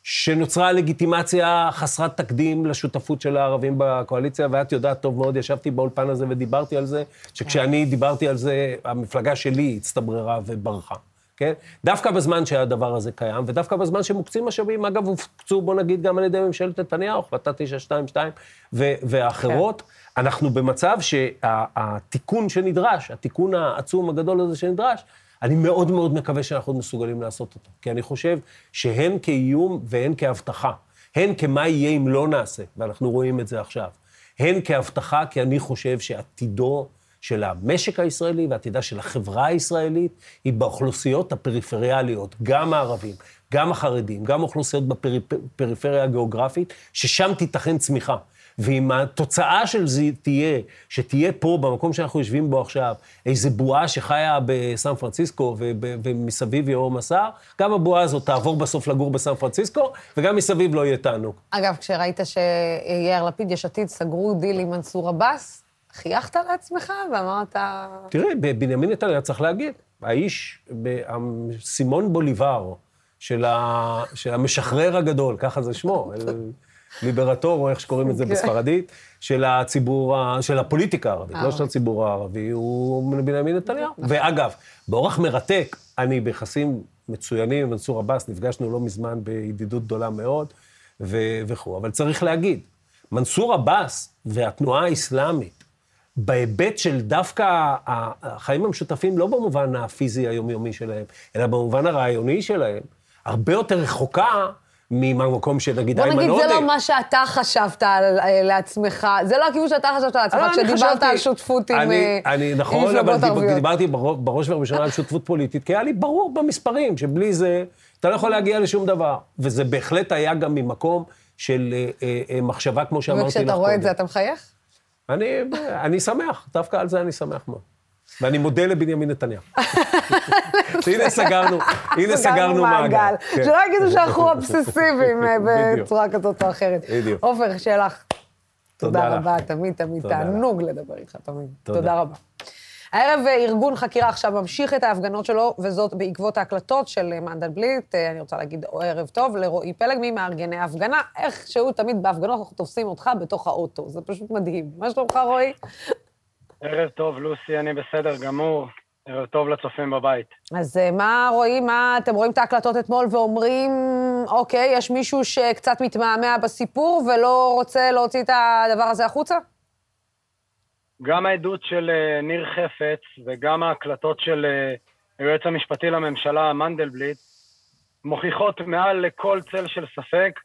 שנוצרה לגיטימציה חסרת תקדים לשותפות של הערבים בקואליציה, ואת יודעת טוב מאוד, ישבתי באולפן הזה ודיברתי על זה, שכשאני דיברתי על זה, המפלגה שלי הצטבררה וברחה. כן? דווקא בזמן שהדבר הזה קיים, ודווקא בזמן שמוקצים משאבים, אגב, הופקצו, בוא נגיד, גם על ידי ממשלת נתניהו, החלטה 922 ואחרות, כן. אנחנו במצב שהתיקון שנדרש, התיקון העצום הגדול הזה שנדרש, אני מאוד מאוד מקווה שאנחנו מסוגלים לעשות אותו. כי אני חושב שהן כאיום והן כהבטחה, הן כמה יהיה אם לא נעשה, ואנחנו רואים את זה עכשיו, הן כהבטחה, כי אני חושב שעתידו של המשק הישראלי ועתידה של החברה הישראלית היא באוכלוסיות הפריפריאליות, גם הערבים, גם החרדים, גם אוכלוסיות בפריפריה הגיאוגרפית, ששם תיתכן צמיחה. ואם התוצאה של זה תהיה, שתהיה פה, במקום שאנחנו יושבים בו עכשיו, איזו בועה שחיה בסן פרנסיסקו ומסביב יהום הסער, גם הבועה הזאת תעבור בסוף לגור בסן פרנסיסקו, וגם מסביב לא יהיה תענוג. אגב, כשראית שיאיר לפיד, יש עתיד, סגרו דיל עם מנסור עבאס, חייכת לעצמך ואמרת... תראה, בבנימין נתניהו צריך להגיד, האיש, סימון בוליבר של, ה, של המשחרר הגדול, ככה זה שמו. ליברטור, או איך שקוראים את זה כן. בספרדית, של הציבור, של הפוליטיקה הערבית, לא של הציבור הערבי, הוא בנימין נתניהו. נכון. ואגב, באורח מרתק, אני ביחסים מצוינים עם מנסור עבאס, נפגשנו לא מזמן בידידות גדולה מאוד, וכו'. אבל צריך להגיד, מנסור עבאס והתנועה האסלאמית, בהיבט של דווקא החיים המשותפים, לא במובן הפיזי היומיומי שלהם, אלא במובן הרעיוני שלהם, הרבה יותר רחוקה ממקום שנגיד איימן עודה... בוא נגיד, זה לא מה שאתה חשבת על, אה, לעצמך, זה לא הכיוון שאתה חשבת על עצמך, אה, כשדיברת על שותפות עם מפלגות ערביות. נכון, אבל דיברתי בראש ובראשונה על שותפות פוליטית, כי היה לי ברור במספרים שבלי זה אתה לא יכול להגיע לשום דבר. וזה בהחלט היה גם ממקום של אה, מחשבה, כמו שאמרתי לך קודם. וכשאתה רואה את זה, אתה מחייך? אני שמח, דווקא על זה אני שמח מאוד. ואני מודה לבנימין נתניהו. הנה סגרנו, הנה סגרנו מעגל. כן. שלא יגידו שאנחנו אובססיביים אה, בצורה כזאת או אחרת. בדיוק. עופר, שלך. תודה רבה, תמיד תמיד תענוג לדבר איתך, תמיד. תודה רבה. הערב אה, ארגון חקירה עכשיו ממשיך את ההפגנות שלו, וזאת בעקבות ההקלטות של מנדלבליט. אה, אני רוצה להגיד ערב טוב לרועי פלג, ממארגני ההפגנה. איך שהוא תמיד בהפגנות אנחנו תופסים אותך בתוך האוטו. זה פשוט מדהים. מה שלומך, רועי? ערב טוב, לוסי, אני בסדר גמור. ערב טוב לצופים בבית. אז אה, מה רואים, מה, אתם רואים את ההקלטות אתמול ואומרים, אוקיי, יש מישהו שקצת מתמהמה בסיפור ולא רוצה להוציא את הדבר הזה החוצה? גם העדות של uh, ניר חפץ וגם ההקלטות של uh, היועץ המשפטי לממשלה, מנדלבליט, מוכיחות מעל לכל צל של ספק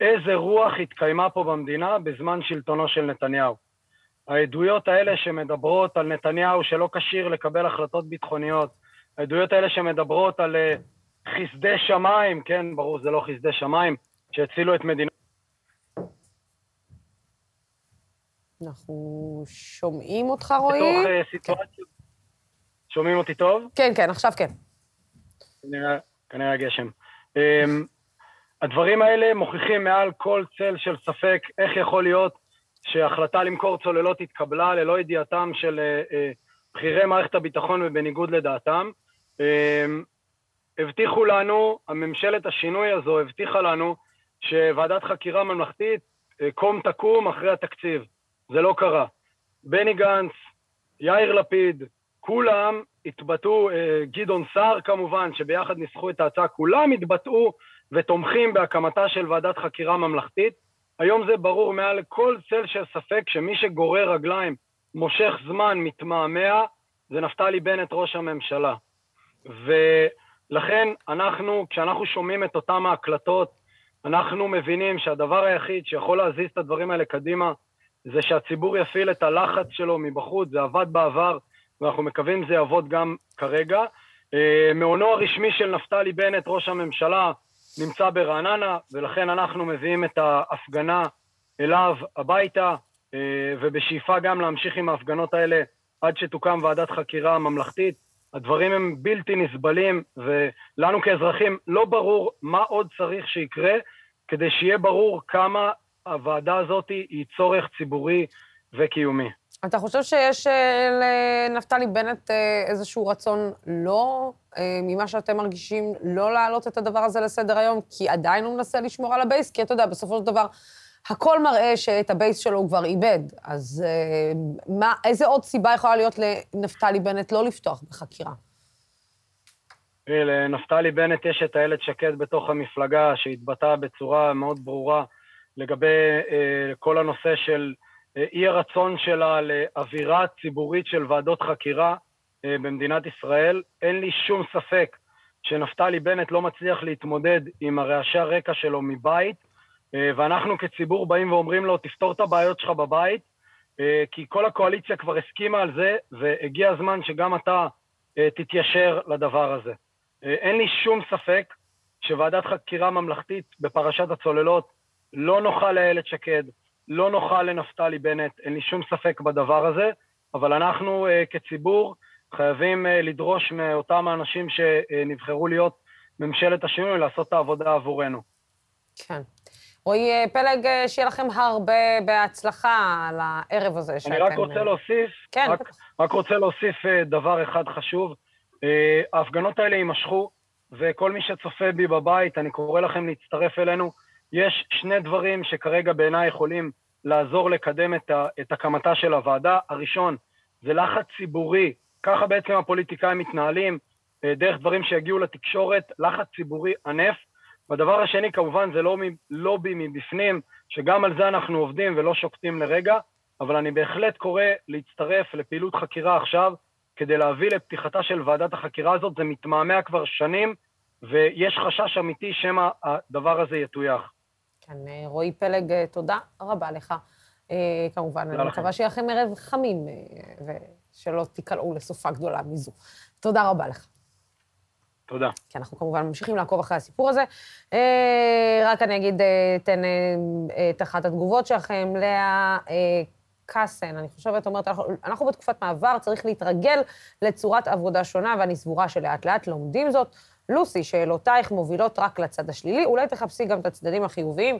איזה רוח התקיימה פה במדינה בזמן שלטונו של נתניהו. העדויות האלה שמדברות על נתניהו שלא כשיר לקבל החלטות ביטחוניות, העדויות האלה שמדברות על אה, חסדי שמיים, כן, ברור, זה לא חסדי שמיים, שהצילו את מדינת... אנחנו שומעים אותך, רועי? בתוך uh, סיטואציה... כן. שומעים אותי טוב? כן, כן, עכשיו כן. כנראה, כנראה הגשם. Um, הדברים האלה מוכיחים מעל כל צל של ספק איך יכול להיות שהחלטה למכור צוללות התקבלה ללא ידיעתם של אה, אה, בכירי מערכת הביטחון ובניגוד לדעתם. אה, הבטיחו לנו, הממשלת השינוי הזו הבטיחה לנו שוועדת חקירה ממלכתית קום תקום אחרי התקציב. זה לא קרה. בני גנץ, יאיר לפיד, כולם התבטאו, גדעון סער כמובן, שביחד ניסחו את ההצעה, כולם התבטאו ותומכים בהקמתה של ועדת חקירה ממלכתית. היום זה ברור מעל כל צל של ספק שמי שגורר רגליים, מושך זמן, מתמהמה, זה נפתלי בנט, ראש הממשלה. ולכן אנחנו, כשאנחנו שומעים את אותם ההקלטות, אנחנו מבינים שהדבר היחיד שיכול להזיז את הדברים האלה קדימה, זה שהציבור יפעיל את הלחץ שלו מבחוץ, זה עבד בעבר, ואנחנו מקווים שזה יעבוד גם כרגע. אה, מעונו הרשמי של נפתלי בנט, ראש הממשלה, נמצא ברעננה, ולכן אנחנו מביאים את ההפגנה אליו הביתה, אה, ובשאיפה גם להמשיך עם ההפגנות האלה עד שתוקם ועדת חקירה ממלכתית. הדברים הם בלתי נסבלים, ולנו כאזרחים לא ברור מה עוד צריך שיקרה כדי שיהיה ברור כמה הוועדה הזאת היא צורך ציבורי וקיומי. אתה חושב שיש אה, לנפתלי בנט אה, איזשהו רצון לא, אה, ממה שאתם מרגישים, לא להעלות את הדבר הזה לסדר היום, כי עדיין הוא מנסה לשמור על הבייס? כי אתה יודע, בסופו של דבר, הכל מראה שאת הבייס שלו הוא כבר איבד. אז מה, איזה עוד סיבה יכולה להיות לנפתלי בנט לא לפתוח בחקירה? לנפתלי בנט יש את איילת שקד בתוך המפלגה, שהתבטאה בצורה מאוד ברורה לגבי כל הנושא של... אי הרצון שלה לאווירה ציבורית של ועדות חקירה אה, במדינת ישראל. אין לי שום ספק שנפתלי בנט לא מצליח להתמודד עם הרעשי הרקע שלו מבית, אה, ואנחנו כציבור באים ואומרים לו, תפתור את הבעיות שלך בבית, אה, כי כל הקואליציה כבר הסכימה על זה, והגיע הזמן שגם אתה אה, תתיישר לדבר הזה. אה, אין לי שום ספק שוועדת חקירה ממלכתית בפרשת הצוללות לא נוחה לאיילת שקד, לא נוחה לנפתלי בנט, אין לי שום ספק בדבר הזה, אבל אנחנו כציבור חייבים לדרוש מאותם האנשים שנבחרו להיות ממשלת השינוי לעשות את העבודה עבורנו. כן. רועי אה, פלג, אה, שיהיה לכם הרבה בהצלחה על הערב הזה שאתם... אני רק רוצה אה, להוסיף, כן. רק, רק רוצה להוסיף דבר אחד חשוב. ההפגנות האלה יימשכו, וכל מי שצופה בי בבית, אני קורא לכם להצטרף אלינו. יש שני דברים שכרגע בעיניי יכולים לעזור לקדם את, ה, את הקמתה של הוועדה. הראשון, זה לחץ ציבורי, ככה בעצם הפוליטיקאים מתנהלים, דרך דברים שיגיעו לתקשורת, לחץ ציבורי ענף. והדבר השני, כמובן, זה לא לובי מבפנים, שגם על זה אנחנו עובדים ולא שוקטים לרגע, אבל אני בהחלט קורא להצטרף לפעילות חקירה עכשיו, כדי להביא לפתיחתה של ועדת החקירה הזאת. זה מתמהמה כבר שנים, ויש חשש אמיתי שמא הדבר הזה יטויח. כן, אה, רועי פלג, אה, תודה רבה לך. אה, כמובן, אני מקווה שיהיה לכם ערב חמים, ושלא תיקלעו לסופה גדולה מזו. תודה רבה לך. תודה. כי אנחנו כמובן ממשיכים לעקוב אחרי הסיפור הזה. רק אני אגיד, אתן את אחת התגובות שלכם. לאה קאסן, אני חושבת, אומרת, אנחנו, אנחנו בתקופת מעבר, צריך להתרגל לצורת עבודה שונה, ואני סבורה שלאט לאט לומדים זאת. לוסי, שאלותייך מובילות רק לצד השלילי, אולי תחפשי גם את הצדדים החיוביים.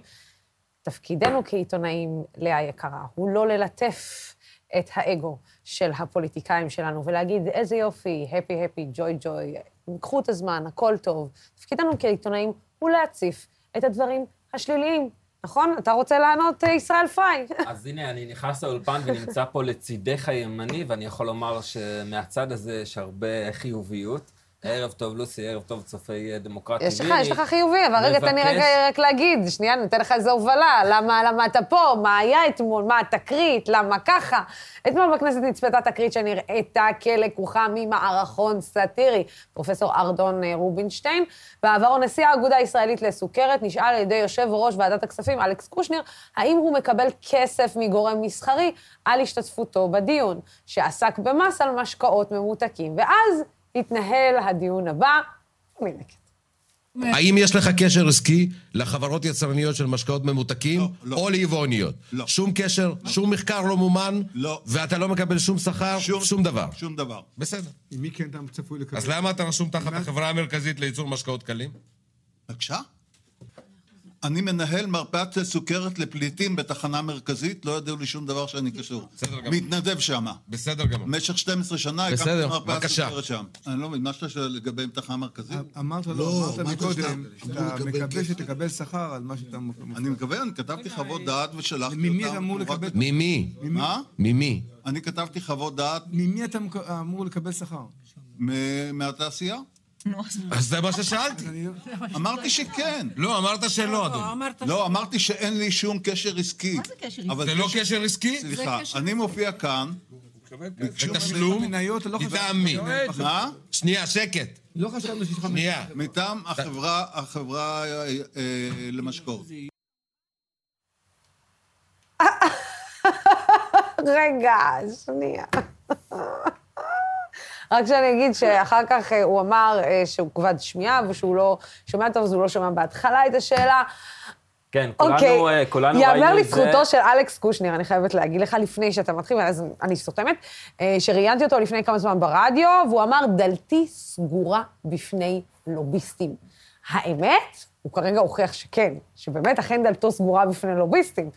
תפקידנו כעיתונאים, לאה יקרה, הוא לא ללטף את האגו של הפוליטיקאים שלנו ולהגיד, איזה יופי, הפי הפי, ג'וי ג'וי, קחו את הזמן, הכל טוב. תפקידנו כעיתונאים הוא להציף את הדברים השליליים. נכון? אתה רוצה לענות, אה, ישראל פריי. אז הנה, אני נכנס לאולפן ונמצא פה לצידך הימני, ואני יכול לומר שמהצד הזה יש הרבה חיוביות. ערב טוב, לוסי, ערב טוב, צופי דמוקרטי. יש לך, יש לך חיובי, אבל רגע, תן לי רגע רק להגיד, שנייה, אני אתן לך איזו הובלה, למה, למה אתה פה, מה היה אתמול, מה התקרית, למה ככה. אתמול בכנסת נצפתה תקרית שנראתה כלקוחה ממערכון סאטירי. פרופסור ארדון אה, רובינשטיין, בעברו נשיא האגודה הישראלית לסוכרת, נשאל על ידי יושב ראש ועדת הכספים, אלכס קושניר, האם הוא מקבל כסף מגורם מסחרי על השתתפותו בדיון, שעסק במס על משקאות ממותקים. ואז יתנהל הדיון הבא. האם יש לך קשר עסקי לחברות יצרניות של משקאות ממותקים לא, לא. או ליבואניות? לא. שום קשר? לא. שום מחקר לא מומן? לא. ואתה לא מקבל שום שכר? שום, שום דבר? שום דבר. בסדר. מי כן אתה צפוי לקבל? אז למה אתה רשום תחת החברה המרכזית לייצור משקאות קלים? בבקשה? אני מנהל מרפאת סוכרת לפליטים בתחנה מרכזית, לא ידעו לי שום דבר שאני קשור. בסדר גמור. מתנדב שם. בסדר גמור. במשך 12 שנה הקמתי מרפאת סוכרת שם. אני לא מבין, מה שאתה שואל לגבי תחנה מרכזית? אמרת לא, לא אמרת מקודם, אתה מקווה שתקבל שכר על מה שאתה... אני מקווה, אני כתבתי חוות דעת ושלחתי אותם. ממי אתה אמור לקבל... ממי? מה? ממי? אני כתבתי חוות דעת... ממי אתה אמור לקבל שכר? מהתעשייה. אז זה מה ששאלתי. אמרתי שכן. לא, אמרת שלא, אדוני. לא, אמרתי שאין לי שום קשר עסקי. מה זה קשר עסקי? זה לא קשר עסקי? סליחה, אני מופיע כאן. בתשלום? מטעם מי? מה? שנייה, שקט. לא חשבנו שיש לך... שנייה. מטעם החברה אה, אה, למשקאות. רגע, שנייה. רק שאני אגיד שאחר כך אה, הוא אמר אה, שהוא כבד שמיעה ושהוא לא שומע טוב, אז הוא לא שמע בהתחלה את השאלה. כן, כולנו, okay. אוקיי. כולנו ראינו את זה. יאמר לזכותו של אלכס קושניר, אני חייבת להגיד לך, לפני שאתה מתחיל, אז אני סותמת, שראיינתי אותו לפני כמה זמן ברדיו, והוא אמר, דלתי סגורה בפני לוביסטים. האמת, הוא כרגע הוכיח שכן, שבאמת אכן דלתו סגורה בפני לוביסטים.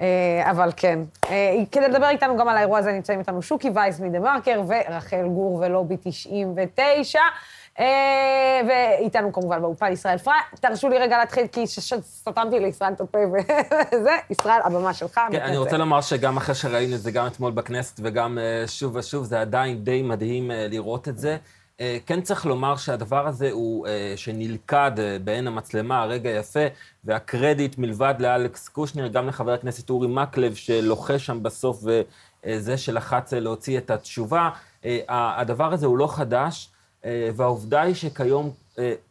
אה, אבל כן. אה, כדי לדבר איתנו גם על האירוע הזה, נמצאים איתנו שוקי וייס מדה-מרקר ורחל גור ולובי 99. אה, ואיתנו כמובן באופן ישראל פריי. תרשו לי רגע להתחיל, כי סתמתי לישראל את הפה וזה, ישראל, הבמה שלך. כן, אני רוצה לומר שגם אחרי שראינו את זה גם אתמול בכנסת וגם שוב ושוב, זה עדיין די מדהים לראות את זה. אה, כן צריך לומר שהדבר הזה הוא, אה, שנלכד אה, בעין המצלמה, הרגע יפה, והקרדיט מלבד לאלכס קושניר, גם לחבר הכנסת אורי מקלב, שלוחש שם בסוף, וזה שלחץ להוציא את התשובה. הדבר הזה הוא לא חדש, והעובדה היא שכיום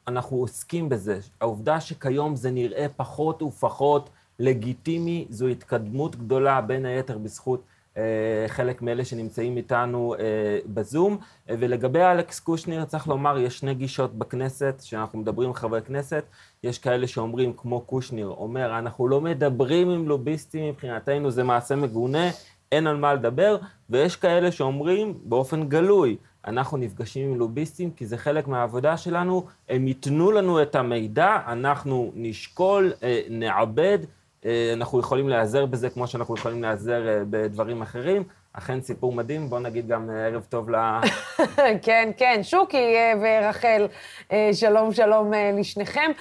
אנחנו עוסקים בזה. העובדה שכיום זה נראה פחות ופחות לגיטימי, זו התקדמות גדולה, בין היתר בזכות חלק מאלה שנמצאים איתנו בזום. ולגבי אלכס קושניר, צריך לומר, יש שני גישות בכנסת, כשאנחנו מדברים עם חברי כנסת, יש כאלה שאומרים, כמו קושניר, אומר, אנחנו לא מדברים עם לוביסטים, מבחינתנו זה מעשה מגונה, אין על מה לדבר, ויש כאלה שאומרים באופן גלוי, אנחנו נפגשים עם לוביסטים כי זה חלק מהעבודה שלנו, הם ייתנו לנו את המידע, אנחנו נשקול, אה, נעבד, אה, אנחנו יכולים להיעזר בזה כמו שאנחנו יכולים להיעזר אה, בדברים אחרים. אכן סיפור מדהים, בואו נגיד גם ערב טוב ל... כן, כן, שוקי ורחל, שלום, שלום לשניכם.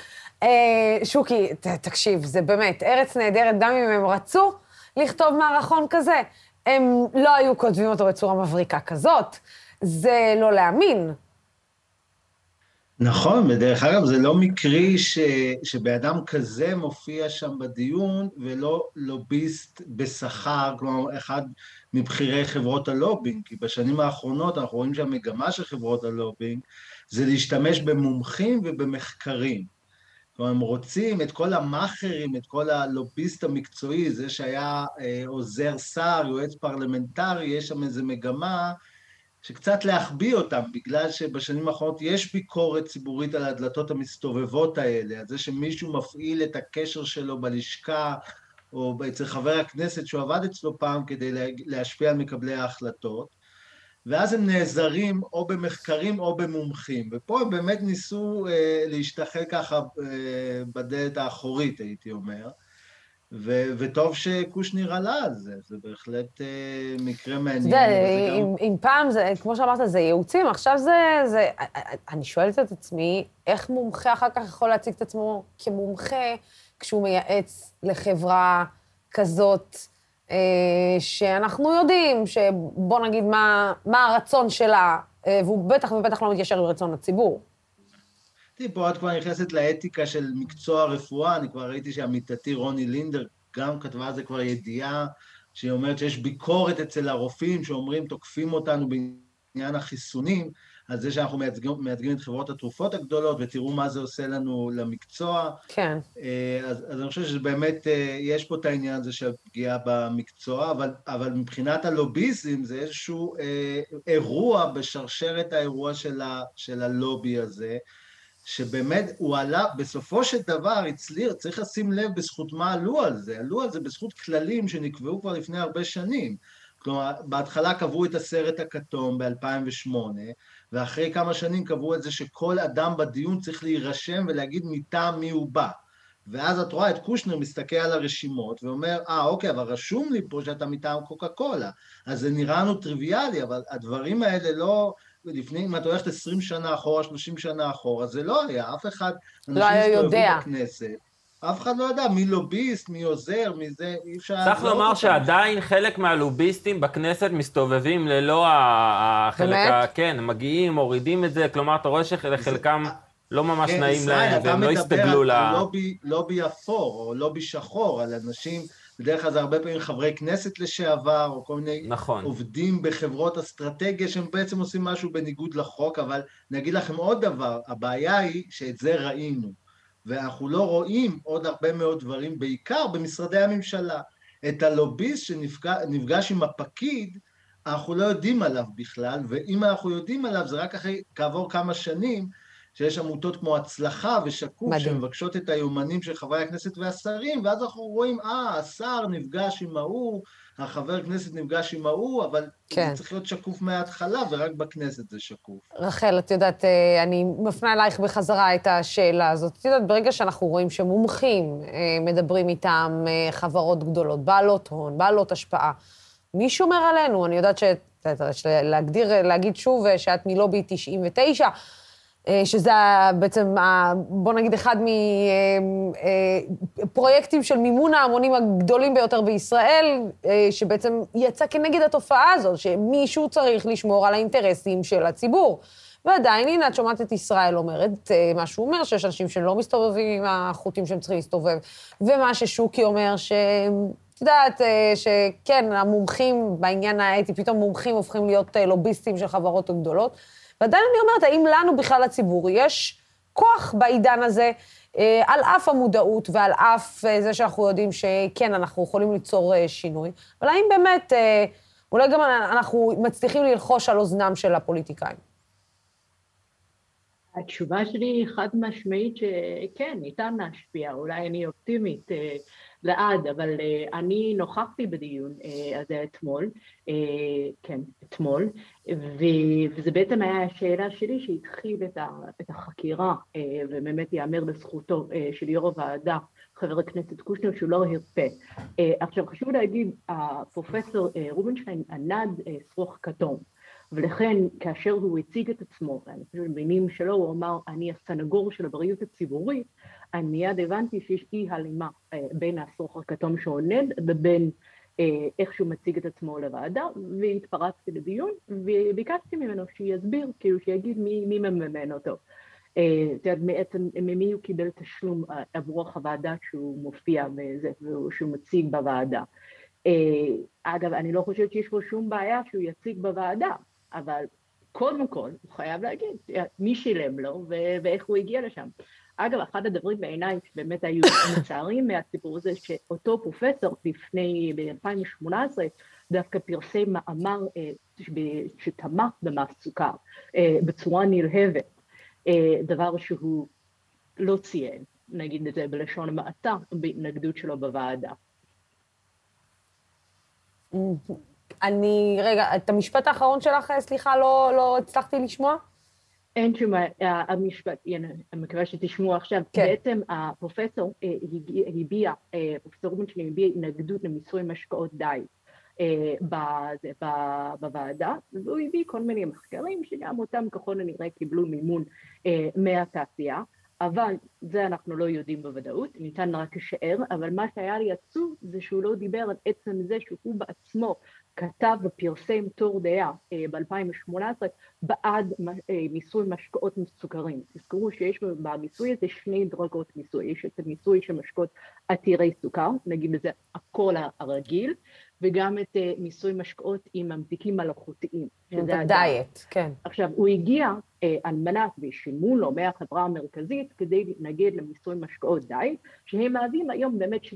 שוקי, תקשיב, זה באמת ארץ נהדרת, גם אם הם רצו לכתוב מערכון כזה, הם לא היו כותבים אותו בצורה מבריקה כזאת. זה לא להאמין. נכון, ודרך אגב, זה לא מקרי ש, שבאדם כזה מופיע שם בדיון, ולא לוביסט בשכר, כלומר, אחד מבכירי חברות הלובינג, כי בשנים האחרונות אנחנו רואים שהמגמה של חברות הלובינג זה להשתמש במומחים ובמחקרים. כלומר, הם רוצים את כל המאכערים, את כל הלוביסט המקצועי, זה שהיה אה, עוזר שר, יועץ פרלמנטרי, יש שם איזו מגמה שקצת להחביא אותם, בגלל שבשנים האחרונות יש ביקורת ציבורית על הדלתות המסתובבות האלה, על זה שמישהו מפעיל את הקשר שלו בלשכה, או אצל חבר הכנסת שהוא עבד אצלו פעם כדי להשפיע על מקבלי ההחלטות, ואז הם נעזרים או במחקרים או במומחים, ופה הם באמת ניסו אה, להשתחל ככה אה, בדלת האחורית, הייתי אומר. ו- וטוב שקושניר עלה על זה, זה בהחלט אה, מקרה מעניין. אתה יודע, אם, גם... אם פעם, זה, כמו שאמרת, זה ייעוצים, עכשיו זה, זה... אני שואלת את עצמי, איך מומחה אחר כך יכול להציג את עצמו כמומחה כשהוא מייעץ לחברה כזאת, אה, שאנחנו יודעים, שבוא נגיד מה, מה הרצון שלה, אה, והוא בטח ובטח לא מתיישר עם רצון הציבור. תראי, פה את כבר נכנסת לאתיקה של מקצוע הרפואה, אני כבר ראיתי שעמיתתי רוני לינדר גם כתבה על זה כבר ידיעה, שהיא אומרת שיש ביקורת אצל הרופאים שאומרים, תוקפים אותנו בעניין החיסונים, על זה שאנחנו מייצגים, מייצגים את חברות התרופות הגדולות, ותראו מה זה עושה לנו למקצוע. כן. אה, אז, אז אני חושב שבאמת אה, יש פה את העניין הזה של פגיעה במקצוע, אבל, אבל מבחינת הלוביזם זה איזשהו אה, אירוע בשרשרת האירוע של, ה, של הלובי הזה. שבאמת הוא עלה, בסופו של דבר הצליח, צריך לשים לב בזכות מה עלו על זה, עלו על זה בזכות כללים שנקבעו כבר לפני הרבה שנים. כלומר, בהתחלה קבעו את הסרט הכתום ב-2008, ואחרי כמה שנים קבעו את זה שכל אדם בדיון צריך להירשם ולהגיד מטעם מי הוא בא. ואז את רואה את קושנר מסתכל על הרשימות ואומר, אה, אוקיי, אבל רשום לי פה שאתה מטעם קוקה קולה. אז זה נראה לנו טריוויאלי, אבל הדברים האלה לא, לפני, אם את הולכת 20 שנה אחורה, 30 שנה אחורה, זה לא היה, אף אחד, לא היה יודע. בכנסת, אף אחד לא ידע מי לוביסט, מי עוזר, מי זה, אי אפשר... צריך לומר שעדיין חלק מהלוביסטים בכנסת מסתובבים ללא החלק ה... כן, מגיעים, מורידים את זה, כלומר, אתה רואה שלחלקם לא ממש כן, נעים להם, והם לא הסתגלו ל... אתה מדבר על לובי אפור, או לובי שחור, על אנשים... בדרך כלל זה הרבה פעמים חברי כנסת לשעבר, או כל מיני נכון. עובדים בחברות אסטרטגיה שהם בעצם עושים משהו בניגוד לחוק, אבל אני אגיד לכם עוד דבר, הבעיה היא שאת זה ראינו, ואנחנו לא רואים עוד הרבה מאוד דברים, בעיקר במשרדי הממשלה. את הלוביסט שנפגש עם הפקיד, אנחנו לא יודעים עליו בכלל, ואם אנחנו יודעים עליו זה רק אחרי כעבור כמה שנים, שיש עמותות כמו הצלחה ושקוף מדהים. שמבקשות את היומנים של חברי הכנסת והשרים, ואז אנחנו רואים, אה, השר נפגש עם ההוא, החבר כנסת נפגש עם ההוא, אבל כן. זה צריך להיות שקוף מההתחלה, ורק בכנסת זה שקוף. רחל, את יודעת, אה, אני מפנה אלייך בחזרה את השאלה הזאת. את יודעת, ברגע שאנחנו רואים שמומחים אה, מדברים איתם, אה, חברות גדולות, בעלות הון, בעלות השפעה, מי שומר עלינו? אני יודעת ש... להגדיר, להגיד שוב שאת מלובי 99, אה, שזה בעצם, בוא נגיד, אחד מפרויקטים אה, אה, של מימון ההמונים הגדולים ביותר בישראל, שבעצם יצא כנגד התופעה הזאת, שמישהו צריך לשמור על האינטרסים של הציבור. ועדיין, הנה, את שומעת את ישראל אומרת מה שהוא אומר, שיש אנשים שלא מסתובבים עם החוטים שהם צריכים להסתובב, ומה ששוקי אומר, ש... את יודעת, שכן, המומחים בעניין האתי, פתאום מומחים הופכים להיות לוביסטים של חברות גדולות. ועדיין אני אומרת, האם לנו בכלל, הציבור, יש כוח בעידן הזה, אה, על אף המודעות ועל אף אה, זה שאנחנו יודעים שכן, אנחנו יכולים ליצור אה, שינוי, אבל האם באמת אולי גם אנחנו מצליחים ללחוש על אוזנם של הפוליטיקאים. התשובה שלי היא חד משמעית שכן, ניתן להשפיע, אולי אני אופטימית אה, לעד, אבל אה, אני נוכחתי בדיון אה, הזה אתמול, אה, כן, אתמול, וזה בעצם היה השאלה שלי שהתחיל את, את החקירה, אה, ובאמת ייאמר לזכותו אה, של יו"ר הוועדה, חבר הכנסת קושנר, שהוא לא הרפה. אה, עכשיו חשוב להגיד, הפרופסור אה, רובינשטיין ענד אה, שרוך כתום. ולכן כאשר הוא הציג את עצמו, ואני חושבת במילים שלו, הוא אמר, אני הסנגור של הבריאות הציבורית, אני מיד הבנתי שיש אי הלימה אה, בין השרוך הכתום שעונד ובין אה, איך שהוא מציג את עצמו לוועדה, והתפרצתי לדיון, וביקשתי ממנו שיסביר, כאילו שיגיד מי, מי מממן אותו. אה, את יודעת, בעצם ממי הוא קיבל תשלום עבור הוועדה שהוא מופיע בזה, שהוא מציג בוועדה. אגב, אני לא חושבת שיש פה שום בעיה שהוא יציג בוועדה, אבל קודם כל הוא חייב להגיד מי שילם לו ואיך הוא הגיע לשם. אגב, אחד הדברים בעיניי שבאמת היו מצערים מהסיפור הזה, שאותו פרופסור לפני, ב-2018, דווקא פרסם מאמר אה, שתמך במס סוכר אה, בצורה נלהבת, אה, דבר שהוא לא ציין, נגיד את זה בלשון המעטה, בהתנגדות שלו בוועדה. אני, רגע, את המשפט האחרון שלך, סליחה, לא, לא הצלחתי לשמוע? אין שום, המשפט, אני מקווה שתשמעו עכשיו. כן. בעצם הפרופסור אה, הביע, אה, פרופסור רובינשטיין הביע התנגדות למיסוי משקאות דיג. אה, בוועדה, והוא הביא כל מיני מחקרים שגם אותם ככל הנראה קיבלו מימון מהתעשייה, אבל זה אנחנו לא יודעים בוודאות, ניתן רק לשער, אבל מה שהיה לי עצוב זה שהוא לא דיבר על עצם זה שהוא בעצמו כתב ופרסם תור דעה אה, ב-2018 בעד אה, מיסוי משקאות מסוכרים. תזכרו שיש במיסוי הזה שני דרגות מיסוי, יש את המיסוי של משקאות עתירי סוכר, נגיד לזה הכל הרגיל, וגם את uh, מיסוי משקאות עם ממתיקים מלאכותיים. שזה הדיאט, כן. עכשיו, הוא הגיע uh, על מנת, ושילמו לו מהחברה המרכזית, כדי להתנגד למיסוי משקאות דיאט, שהם מהווים היום באמת 70%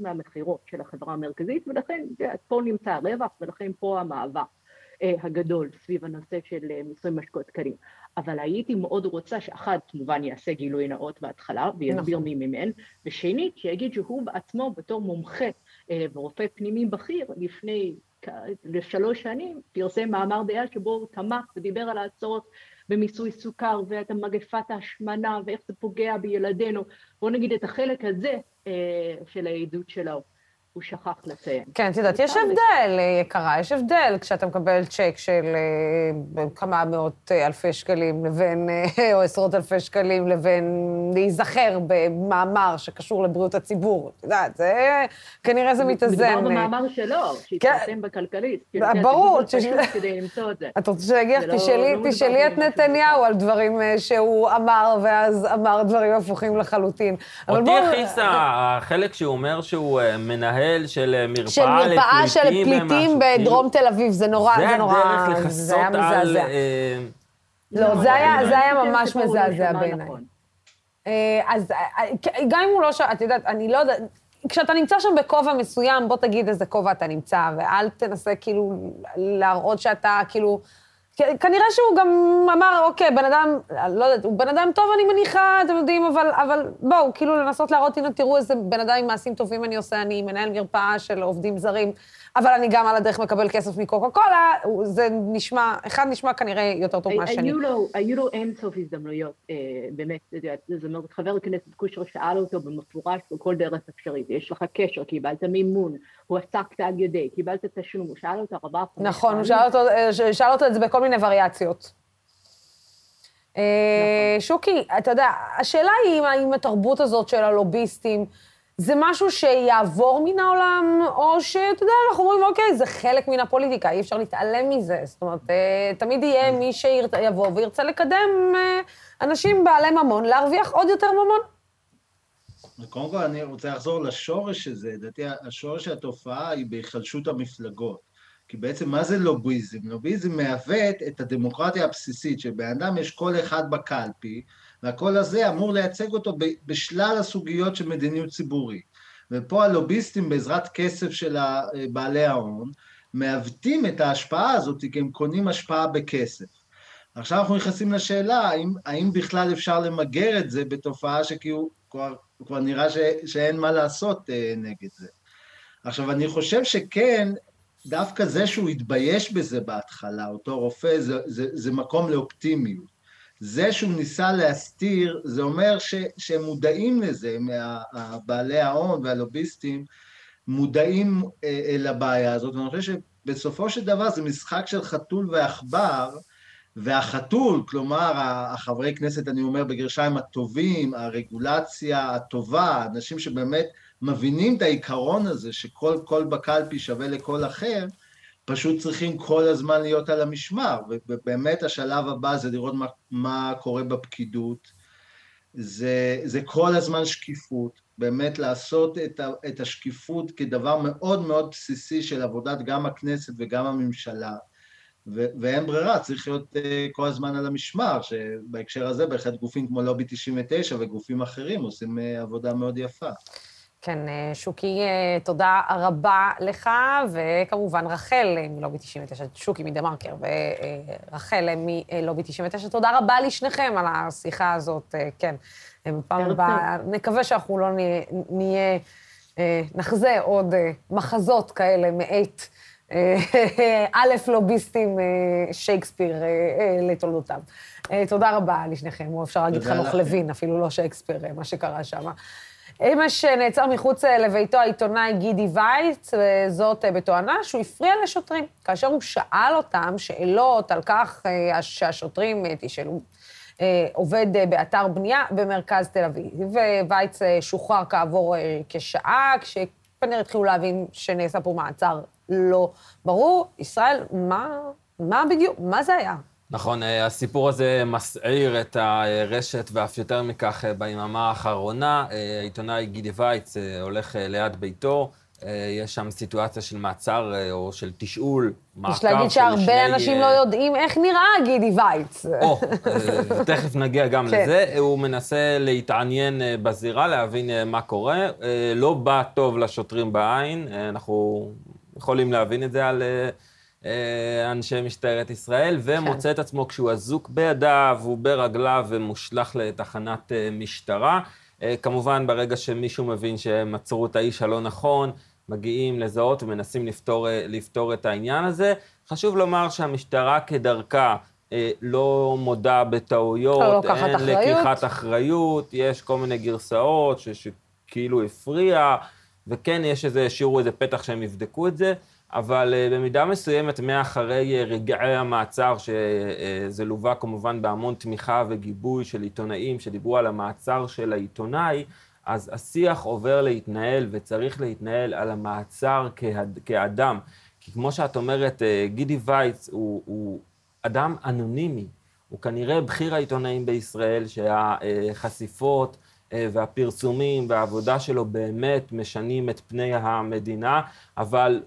מהמכירות של החברה המרכזית, ולכן פה נמצא הרווח, ולכן פה המאבק. uh, הגדול סביב הנושא של מיסוי משקאות קלים. אבל הייתי מאוד רוצה שאחד, כמובן יעשה גילוי נאות בהתחלה ויסביר נכון. מי מימן, ושנית, שיגיד שהוא בעצמו בתור מומחה אה, ורופא פנימי בכיר לפני שלוש שנים פרסם מאמר דעה שבו הוא תמך ודיבר על הצורך במיסוי סוכר ואת מגפת ההשמנה ואיך זה פוגע בילדינו. בואו נגיד את החלק הזה אה, של העדות שלו. הוא שכח לציין. כן, את יודעת, יש הבדל, אה, יקרה, יש הבדל כשאתה מקבל צ'ק של אה, כמה מאות אה, אלפי שקלים לבין, או עשרות אלפי שקלים, לבין להיזכר במאמר שקשור לבריאות הציבור. את יודעת, זה, כנראה זה מתאזן. מדובר במאמר שלו, שהתפרסם כן. בכלכליסט. ברור. כדי למצוא את זה. את רוצה שאני אגיד לך, לא- תשאלי לא את נתניהו על דברים שהוא אמר, ואז אמר דברים הפוכים לחלוטין. אותי הכעיס החלק שהוא אומר שהוא מנהל... מנהל של אה, מרפאה, של מרפאה של פליטים בדרום תל אביב, זה נורא, זה נורא, זה הדרך לכסות על... אה, לא, זה היה ממש מזעזע בעיניי. אה, אז גם אם הוא לא ש... את יודעת, אני לא יודעת... כשאתה נמצא שם בכובע מסוים, בוא תגיד איזה כובע אתה נמצא, ואל תנסה כאילו להראות שאתה כאילו... כנראה שהוא גם אמר, אוקיי, בן אדם, לא יודעת, הוא בן אדם טוב, אני מניחה, אתם יודעים, אבל, אבל בואו, כאילו לנסות להראות, הנה, תראו איזה בן אדם עם מעשים טובים אני עושה, אני מנהל מרפאה של עובדים זרים, אבל אני גם על הדרך מקבל כסף מקוקה קולה, זה נשמע, אחד נשמע כנראה יותר טוב מהשני. היו לו אין סוף הזדמנויות, באמת, זאת אומרת, חבר הכנסת קושר שאל אותו במפורש בכל דרך אפשרית, יש לך קשר, קיבלת מימון, הועסקת על ידי, קיבלת תשלום, הוא שאל אותו ארבעה חודשים. נכון, הוא אה, שאל אותו את זה בכל מיני וריאציות. אה, נכון. שוקי, אתה יודע, השאלה היא אם התרבות הזאת של הלוביסטים, זה משהו שיעבור מן העולם, או שאתה יודע, אנחנו אומרים, אוקיי, זה חלק מן הפוליטיקה, אי אפשר להתעלם מזה. זאת אומרת, אה, תמיד יהיה מי שיבוא וירצה לקדם אה, אנשים בעלי ממון, להרוויח עוד יותר ממון. קודם כל, אני רוצה לחזור לשורש של זה. לדעתי, השורש של התופעה היא בהיחלשות המפלגות. כי בעצם מה זה לוביזם? לוביזם מעוות את הדמוקרטיה הבסיסית, שבן אדם יש קול אחד בקלפי, והקול הזה אמור לייצג אותו בשלל הסוגיות של מדיניות ציבורית. ופה הלוביסטים בעזרת כסף של בעלי ההון מעוותים את ההשפעה הזאת, כי הם קונים השפעה בכסף. עכשיו אנחנו נכנסים לשאלה, האם, האם בכלל אפשר למגר את זה בתופעה שכאילו כבר, כבר נראה ש, שאין מה לעשות אה, נגד זה. עכשיו, אני חושב שכן, דווקא זה שהוא התבייש בזה בהתחלה, אותו רופא, זה, זה, זה מקום לאופטימיות. זה שהוא ניסה להסתיר, זה אומר ש, שהם מודעים לזה, בעלי ההון והלוביסטים, מודעים אה, לבעיה הזאת, ואני חושב שבסופו של דבר זה משחק של חתול ועכבר, והחתול, כלומר החברי כנסת, אני אומר בגרשיים הטובים, הרגולציה הטובה, אנשים שבאמת מבינים את העיקרון הזה שכל בקלפי שווה לכל אחר, פשוט צריכים כל הזמן להיות על המשמר, ובאמת השלב הבא זה לראות מה, מה קורה בפקידות, זה, זה כל הזמן שקיפות, באמת לעשות את, ה, את השקיפות כדבר מאוד מאוד בסיסי של עבודת גם הכנסת וגם הממשלה, ו- ואין ברירה, צריך להיות uh, כל הזמן על המשמר, שבהקשר הזה בהחלט גופים כמו לובי 99 וגופים אחרים עושים uh, עבודה מאוד יפה. כן, אה, שוקי, תודה רבה לך, וכמובן רחל מלובי 99, שוקי מדה-מרקר ורחל מלובי 99, תודה רבה לשניכם על השיחה הזאת, כן. בפעם הבאה, נקווה שאנחנו לא נהיה, נהיה נחזה עוד מחזות כאלה מאת א', לוביסטים שייקספיר לתולדותיו. תודה רבה לשניכם, או אפשר להגיד חנוך לוין, אפילו לא שייקספיר, מה שקרה שם. אמש נעצר מחוץ לביתו העיתונאי גידי וייץ, וזאת בתואנה שהוא הפריע לשוטרים. כאשר הוא שאל אותם שאלות על כך שהשוטרים תשאלו, עובד באתר בנייה במרכז תל אביב. ווייץ שוחרר כעבור כשעה, כשכנראה התחילו להבין שנעשה פה מעצר לא ברור. ישראל, מה, מה בדיוק, מה זה היה? נכון, הסיפור הזה מסעיר את הרשת, ואף יותר מכך ביממה האחרונה. העיתונאי גידי וייץ הולך ליד ביתו, יש שם סיטואציה של מעצר או של תשאול, מעקב של שני... יש להגיד שהרבה אנשים לא יודעים איך נראה גידי וייץ. או, תכף נגיע גם כן. לזה. הוא מנסה להתעניין בזירה, להבין מה קורה. לא בא טוב לשוטרים בעין, אנחנו יכולים להבין את זה על אה, אנשי משטרת ישראל, ומוצא את עצמו כשהוא אזוק בידיו וברגליו ומושלך לתחנת אה, משטרה. אה, כמובן, ברגע שמישהו מבין שהם עצרו את האיש הלא נכון, מגיעים לזהות ומנסים לפתור, לפתור את העניין הזה. חשוב לומר שהמשטרה כדרכה לא מודה בטעויות, לא אין אחריות. לקיחת אחריות, יש כל מיני גרסאות שכאילו הפריע, וכן יש איזה, השאירו איזה פתח שהם יבדקו את זה. אבל uh, במידה מסוימת, מאחרי uh, רגעי המעצר, שזה uh, לווה כמובן בהמון תמיכה וגיבוי של עיתונאים שדיברו על המעצר של העיתונאי, אז השיח עובר להתנהל וצריך להתנהל על המעצר כהד, כאדם. כי כמו שאת אומרת, גידי וייץ הוא, הוא אדם אנונימי. הוא כנראה בכיר העיתונאים בישראל, שהחשיפות והפרסומים והעבודה שלו באמת משנים את פני המדינה, אבל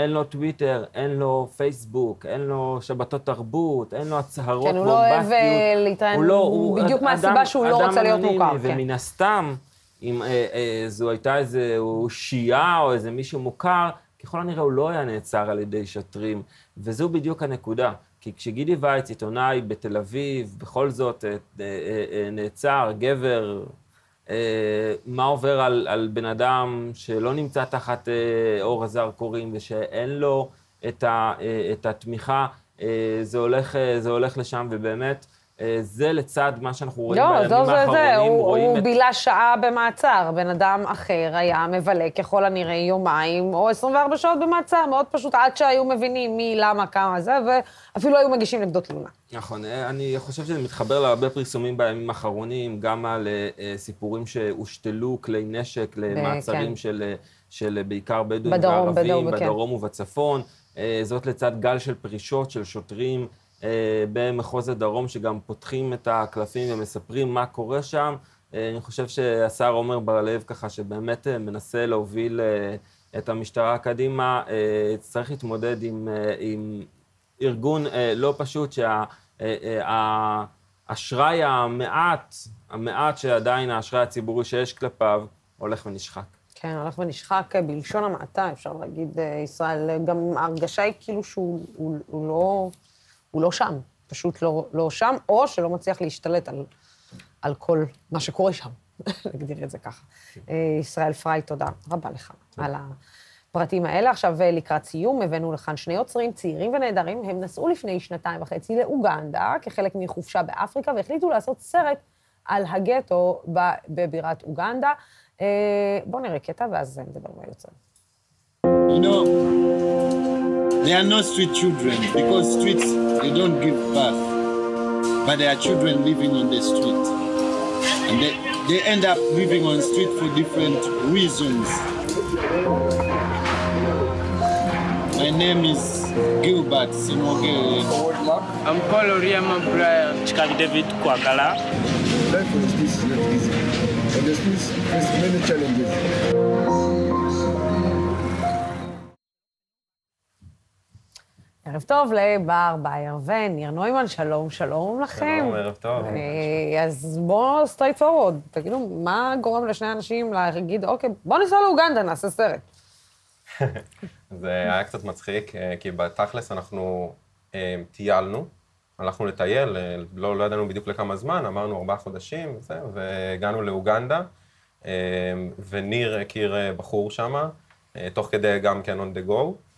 אין לו טוויטר, אין לו פייסבוק, אין לו שבתות תרבות, אין לו הצהרות. כן, הוא לא אוהב אה, להתראיין, לא, הוא בדיוק מהסיבה שהוא לא רוצה להיות מוכר. כן. ומן הסתם, אם אה, אה, זו הייתה איזה אושייה או איזה מישהו מוכר, ככל הנראה הוא לא היה נעצר על ידי שוטרים, וזו בדיוק הנקודה. כי כשגידי וייץ, עיתונאי בתל אביב, בכל זאת אה, אה, אה, נעצר, גבר, מה עובר על, על בן אדם שלא נמצא תחת אה, אור הזרקורים ושאין לו את, ה, אה, את התמיכה, זה הולך, זה הולך לשם, ובאמת, זה לצד מה שאנחנו רואים לא, בימים האחרונים. לא, זה הוא, הוא את... בילה שעה במעצר. בן אדם אחר היה מבלה ככל הנראה יומיים או 24 שעות במעצר, מאוד פשוט, עד שהיו מבינים מי, למה, כמה זה, ואפילו היו מגישים נגדו תלונה. נכון, אני חושב שזה מתחבר להרבה פרסומים בימים האחרונים, גם על uh, סיפורים שהושתלו כלי נשק למעצרים כן. של, של בעיקר בדואים בדרום, וערבים, בדרום, בדרום כן. ובצפון. Uh, זאת לצד גל של פרישות של שוטרים במחוז הדרום, שגם פותחים את הקלפים ומספרים מה קורה שם. Uh, אני חושב שהשר עמר בר-לב ככה, שבאמת uh, מנסה להוביל את המשטרה קדימה, צריך להתמודד עם, עם ארגון לא פשוט, שה... האשראי המעט, המעט שעדיין האשראי הציבורי שיש כלפיו, הולך ונשחק. כן, הולך ונשחק אה, בלשון המעטה, אפשר להגיד, אה, ישראל. גם ההרגשה היא כאילו שהוא הוא, הוא לא, הוא לא שם, פשוט לא, לא שם, או שלא מצליח להשתלט על, על כל מה שקורה שם, נגדיר את זה ככה. אה, ישראל פריי, תודה רבה לך על הפרטים האלה. עכשיו, לקראת סיום, הבאנו לכאן שני יוצרים צעירים ונהדרים. הם נסעו לפני שנתיים וחצי לאוגנדה, כחלק מחופשה באפריקה, והחליטו לעשות סרט על הגטו בבירת אוגנדה. בואו נראה קטע, ואז נדבר מה יוצא. You know, there are no street children because streets, they don't give birth. But there are children living on the street. And they, they end up living on the street for different reasons. My name is Gilbert Simogere. I'm Paul Oriama Brian. Chikagi David Kwagala. Life on the streets is not easy. On the streets, there's many challenges. ערב טוב לבר בייר וניר נוימן, שלום, שלום לכם. שלום, ערב טוב. אה, אז בואו straightforward, תגידו, מה גורם לשני אנשים להגיד, אוקיי, בואו ניסע לאוגנדה, נעשה סרט. זה היה קצת מצחיק, אה, כי בתכלס אנחנו אה, טיילנו, הלכנו לטייל, לא, לא ידענו בדיוק לכמה זמן, אמרנו ארבעה חודשים, וזה, והגענו לאוגנדה, וניר הכיר בחור שם, תוך כדי גם כן on the go.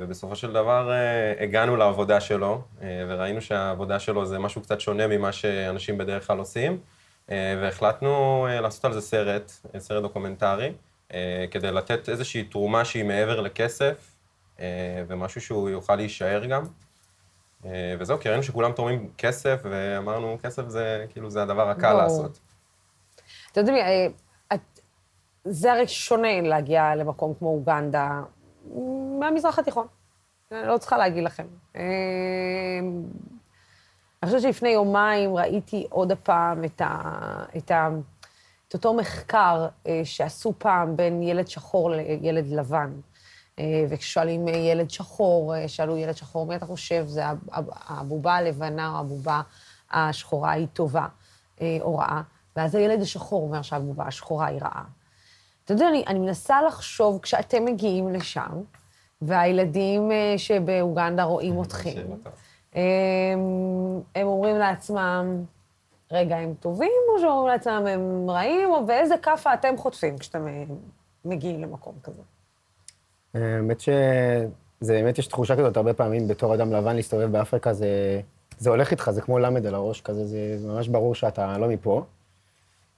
ובסופו של דבר הגענו לעבודה שלו, וראינו שהעבודה שלו זה משהו קצת שונה ממה שאנשים בדרך כלל עושים, והחלטנו לעשות על זה סרט, סרט דוקומנטרי, כדי לתת איזושהי תרומה שהיא מעבר לכסף, ומשהו שהוא יוכל להישאר גם. וזהו, כי ראינו שכולם תורמים כסף, ואמרנו, כסף זה כאילו, זה הדבר הקל ברור. לעשות. אתה יודע, אה, זה הרי שונה להגיע למקום כמו אוגנדה, מהמזרח התיכון. אני לא צריכה להגיד לכם. אה, אני חושבת שלפני יומיים ראיתי עוד הפעם את, ה, את, ה, את אותו מחקר אה, שעשו פעם בין ילד שחור לילד לבן. אה, וכששואלים ילד שחור, שאלו ילד שחור, מי אתה חושב, זה הב- הב- הבובה הלבנה או הבובה השחורה היא טובה או רעה? ואז הילד השחור אומר שהבובה השחורה היא רעה. אתה יודע, אני, אני מנסה לחשוב, כשאתם מגיעים לשם, והילדים אה, שבאוגנדה רואים אתכם, הם, הם אומרים לעצמם, רגע, הם טובים, או שאומרים לעצמם, הם רעים, או ואיזה כאפה אתם חוטפים כשאתם אה, מגיעים למקום כזה? האמת שזה באמת יש תחושה כזאת הרבה פעמים בתור אדם לבן להסתובב באפריקה, זה, זה הולך איתך, זה כמו למד על הראש כזה, זה ממש ברור שאתה לא מפה.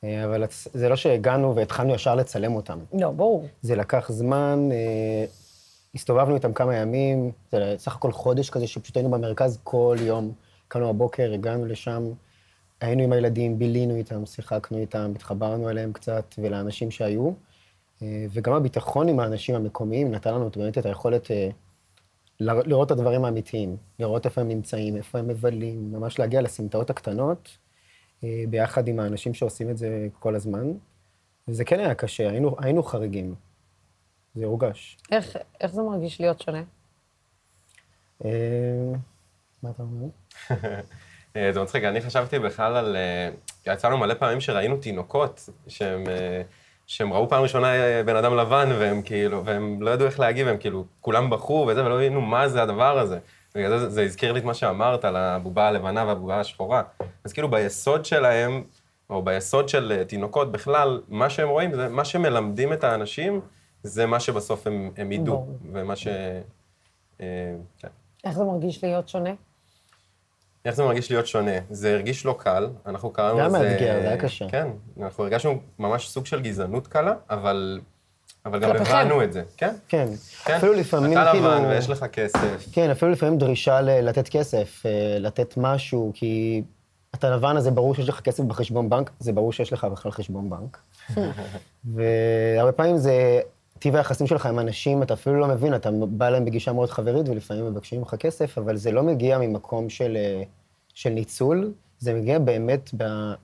אה, אבל זה לא שהגענו והתחלנו ישר לצלם אותם. לא, ברור. זה לקח זמן, אה, הסתובבנו איתם כמה ימים, זה סך הכל חודש כזה שפשוט היינו במרכז כל יום. קמנו בבוקר, הגענו לשם, היינו עם הילדים, בילינו איתם, שיחקנו איתם, התחברנו אליהם קצת ולאנשים שהיו. אה, וגם הביטחון עם האנשים המקומיים נתן לנו באמת את היכולת לראות את הדברים האמיתיים, לראות איפה הם נמצאים, איפה הם מבלים, ממש להגיע לסמטאות הקטנות, ביחד עם האנשים שעושים את זה כל הזמן. וזה כן היה קשה, היינו, היינו חריגים. זה הורגש. איך, איך זה מרגיש להיות שונה? אה, מה אתה אומר? אה, זה מצחיק, אני חשבתי בכלל על... אה, יצא לנו מלא פעמים שראינו תינוקות שהם, אה, שהם ראו פעם ראשונה אה, בן אדם לבן, והם כאילו, והם לא ידעו איך להגיב, הם כאילו, כולם בכו וזה, ולא הבינו מה זה הדבר הזה. בגלל זה, זה הזכיר לי את מה שאמרת על הבובה הלבנה והבובה השחורה. אז כאילו ביסוד שלהם, או ביסוד של אה, תינוקות בכלל, מה שהם רואים, זה מה שמלמדים את האנשים, זה מה שבסוף הם, הם ידעו. ברור. ומה ש... אה, כן. איך זה מרגיש להיות שונה? איך זה מרגיש להיות שונה? זה הרגיש לא קל, אנחנו קראנו זה היה לזה... מאתגר, זה היה קשה. כן, אנחנו הרגשנו ממש סוג של גזענות קלה, אבל, אבל גם. הבנו את זה, כן? כן. כן. אפילו לפעמים אתה כאילו... לבן ויש לך כסף. כן, אפילו לפעמים דרישה לתת כסף, אה, לתת משהו, כי אתה לבן, אז זה ברור שיש לך כסף בחשבון בנק, זה ברור שיש לך בכלל חשבון בנק. והרבה פעמים זה טיב היחסים שלך עם אנשים, אתה אפילו לא מבין, אתה בא אליהם בגישה מאוד חברית, ולפעמים מבקשים ממך כסף, אבל זה לא מגיע ממקום של, אה, של ניצול, זה מגיע באמת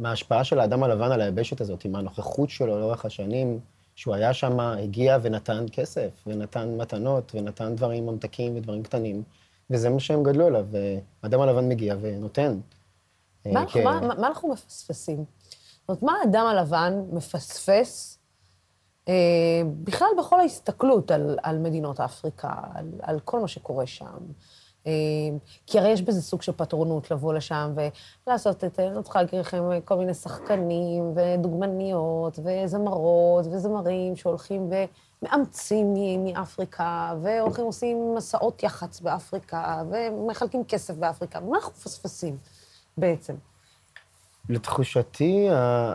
מההשפעה של האדם הלבן על היבשת הזאת, עם הנוכחות שלו לאורך השנים, שהוא היה שם, הגיע ונתן כסף, ונתן מתנות, ונתן דברים ממתקים ודברים קטנים, וזה מה שהם גדלו עליו, האדם הלבן מגיע ונותן. מה, אה, אנחנו- כ- מה, מה- מה אנחנו מפספסים? זאת אומרת, מה האדם הלבן מפספס בכלל בכל ההסתכלות על, על מדינות אפריקה, על, על כל מה שקורה שם. כי הרי יש בזה סוג של פטרונות לבוא לשם ולעשות את, אני לא צריכה להגיד לכם כל מיני שחקנים ודוגמניות וזמרות וזמרים שהולכים ומאמצים מאפריקה והולכים עושים מסעות יח"צ באפריקה ומחלקים כסף באפריקה. מה אנחנו מפספסים בעצם? לתחושתי,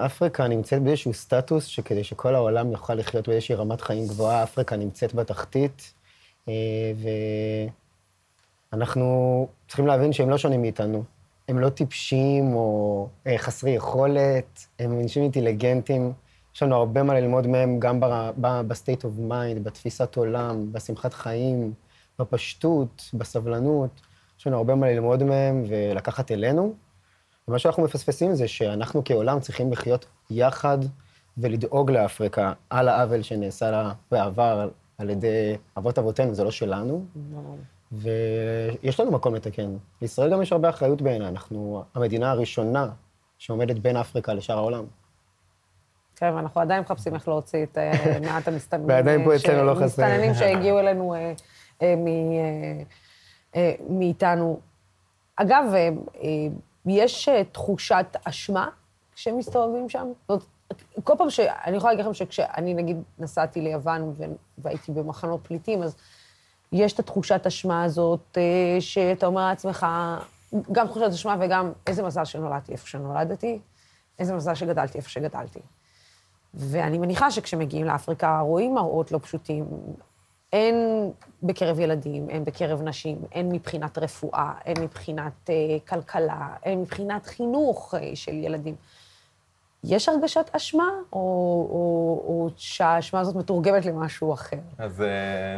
אפריקה נמצאת באיזשהו סטטוס שכדי שכל העולם יוכל לחיות באיזושהי רמת חיים גבוהה, אפריקה נמצאת בתחתית, ו... אנחנו צריכים להבין שהם לא שונים מאיתנו. הם לא טיפשים או אה, חסרי יכולת, הם אנשים אינטליגנטים. יש לנו הרבה מה ללמוד מהם, גם ב-state of mind, בתפיסת עולם, בשמחת חיים, בפשטות, בסבלנות. יש לנו הרבה מה ללמוד מהם ולקחת אלינו. ומה שאנחנו מפספסים זה שאנחנו כעולם צריכים לחיות יחד ולדאוג לאפריקה על העוול שנעשה לה בעבר על ידי אבות אבותינו, זה לא שלנו. ויש לנו מקום לתקן. לישראל גם יש הרבה אחריות בעיניי, אנחנו המדינה הראשונה שעומדת בין אפריקה לשאר העולם. כן, ואנחנו עדיין מחפשים איך להוציא את אה, מעט המסתננים. ועדיין פה אצלנו לא חסר. מסתננים שהגיעו אלינו אה, אה, מאיתנו. אגב, יש תחושת אשמה כשמסתובבים שם? זאת כל פעם ש... אני יכולה להגיד לכם שכשאני, נגיד, נסעתי ליוון והייתי במחנות פליטים, אז יש את התחושת אשמה הזאת, אה, שאתה אומר לעצמך, גם תחושת אשמה וגם איזה מזל שנולדתי איפה שנולדתי, איזה מזל שגדלתי איפה שגדלתי. ואני מניחה שכשמגיעים לאפריקה רואים מראות לא פשוטים, הן בקרב ילדים, הן בקרב נשים, הן מבחינת רפואה, הן מבחינת uh, כלכלה, הן מבחינת חינוך uh, של ילדים. יש הרגשת אשמה, או, או, או שהאשמה הזאת מתורגמת למשהו אחר? אז זה,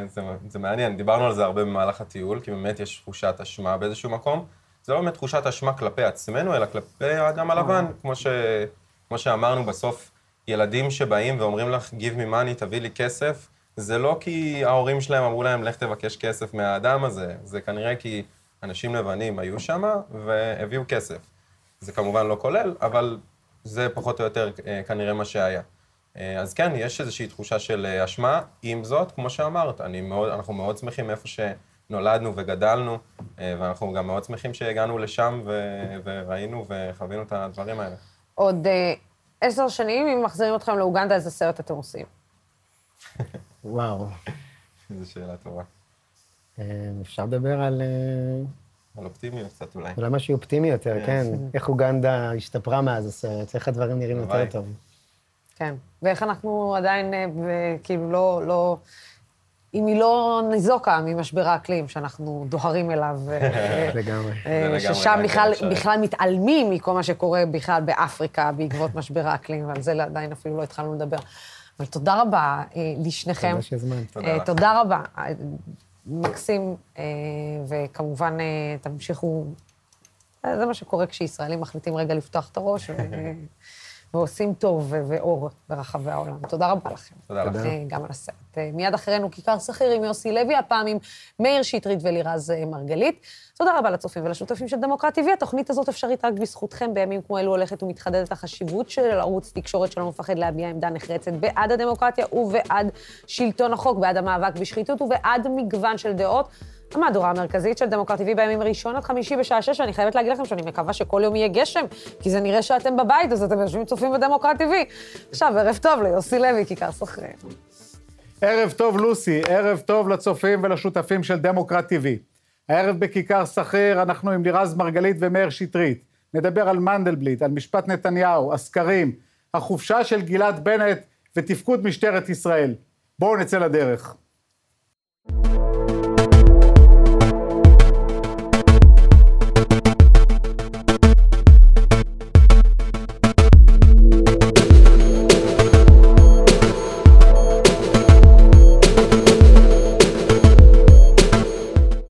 אה, זה, זה מעניין, דיברנו על זה הרבה במהלך הטיול, כי באמת יש תחושת אשמה באיזשהו מקום. זה לא באמת תחושת אשמה כלפי עצמנו, אלא כלפי האדם הלבן, כמו, ש, כמו שאמרנו בסוף, ילדים שבאים ואומרים לך, give me money, תביא לי כסף, זה לא כי ההורים שלהם אמרו להם, לך תבקש כסף מהאדם הזה, זה כנראה כי אנשים לבנים היו שם והביאו כסף. זה כמובן לא כולל, אבל זה פחות או יותר אה, כנראה מה שהיה. אה, אז כן, יש איזושהי תחושה של אה, אשמה. עם זאת, כמו שאמרת, מאוד, אנחנו מאוד שמחים מאיפה שנולדנו וגדלנו, ואנחנו גם מאוד שמחים שהגענו לשם ו- וראינו וחווינו את הדברים האלה. עוד עשר שנים, אם מחזירים אתכם לאוגנדה, איזה סרט אתם עושים? וואו. זו שאלה טובה. אפשר לדבר על... על אופטימיות קצת אולי. אולי משהו אופטימי יותר, כן. כן. איך אוגנדה השתפרה מאז הסרט, איך הדברים נראים יותר טוב. כן, ואיך אנחנו עדיין, אה, כאילו, לא, לא... אם היא לא ניזוקה ממשבר האקלים שאנחנו דוהרים אליו. אה, לגמרי. אה, ששם בכלל, בכלל מתעלמים מכל מה שקורה בכלל באפריקה בעקבות משבר האקלים, ועל זה עדיין אפילו לא התחלנו לדבר. אבל תודה רבה לשניכם. תודה שהזמנת. תודה רבה. מקסים, אה, וכמובן אה, תמשיכו, אה, זה מה שקורה כשישראלים מחליטים רגע לפתוח את הראש ועושים טוב ואור ברחבי העולם. תודה רבה לכם. תודה לך. גם על הסרט. מיד אחרינו כיכר שכיר עם יוסי לוי, הפעם עם מאיר שטרית ולירז מרגלית. תודה רבה לצופים ולשותפים של דמוקרט TV. התוכנית הזאת אפשרית רק בזכותכם. בימים כמו אלו הולכת ומתחדדת החשיבות של ערוץ תקשורת שלא מפחד להביע עמדה נחרצת בעד הדמוקרטיה ובעד שלטון החוק, בעד המאבק בשחיתות ובעד מגוון של דעות. המהדורה המרכזית של דמוקרט TV בימים ראשון עד חמישי בשעה שש, ואני חייבת להגיד לכם שאני מקווה שכל יום יהיה גשם, כי זה נראה שאתם בבית, אז אתם יושבים צופים בדמוקרט TV. עכשיו, ערב טוב ליוסי לוי, כיכר סוחרים. ערב טוב, לוסי, ערב טוב לצופים ולשותפים של דמוקרט TV. הערב בכיכר סחיר אנחנו עם לירז מרגלית ומאיר שטרית. נדבר על מנדלבליט, על משפט נתניהו, הסקרים, החופשה של גלעד בנט ותפקוד משטרת ישראל. בואו נצא לדרך.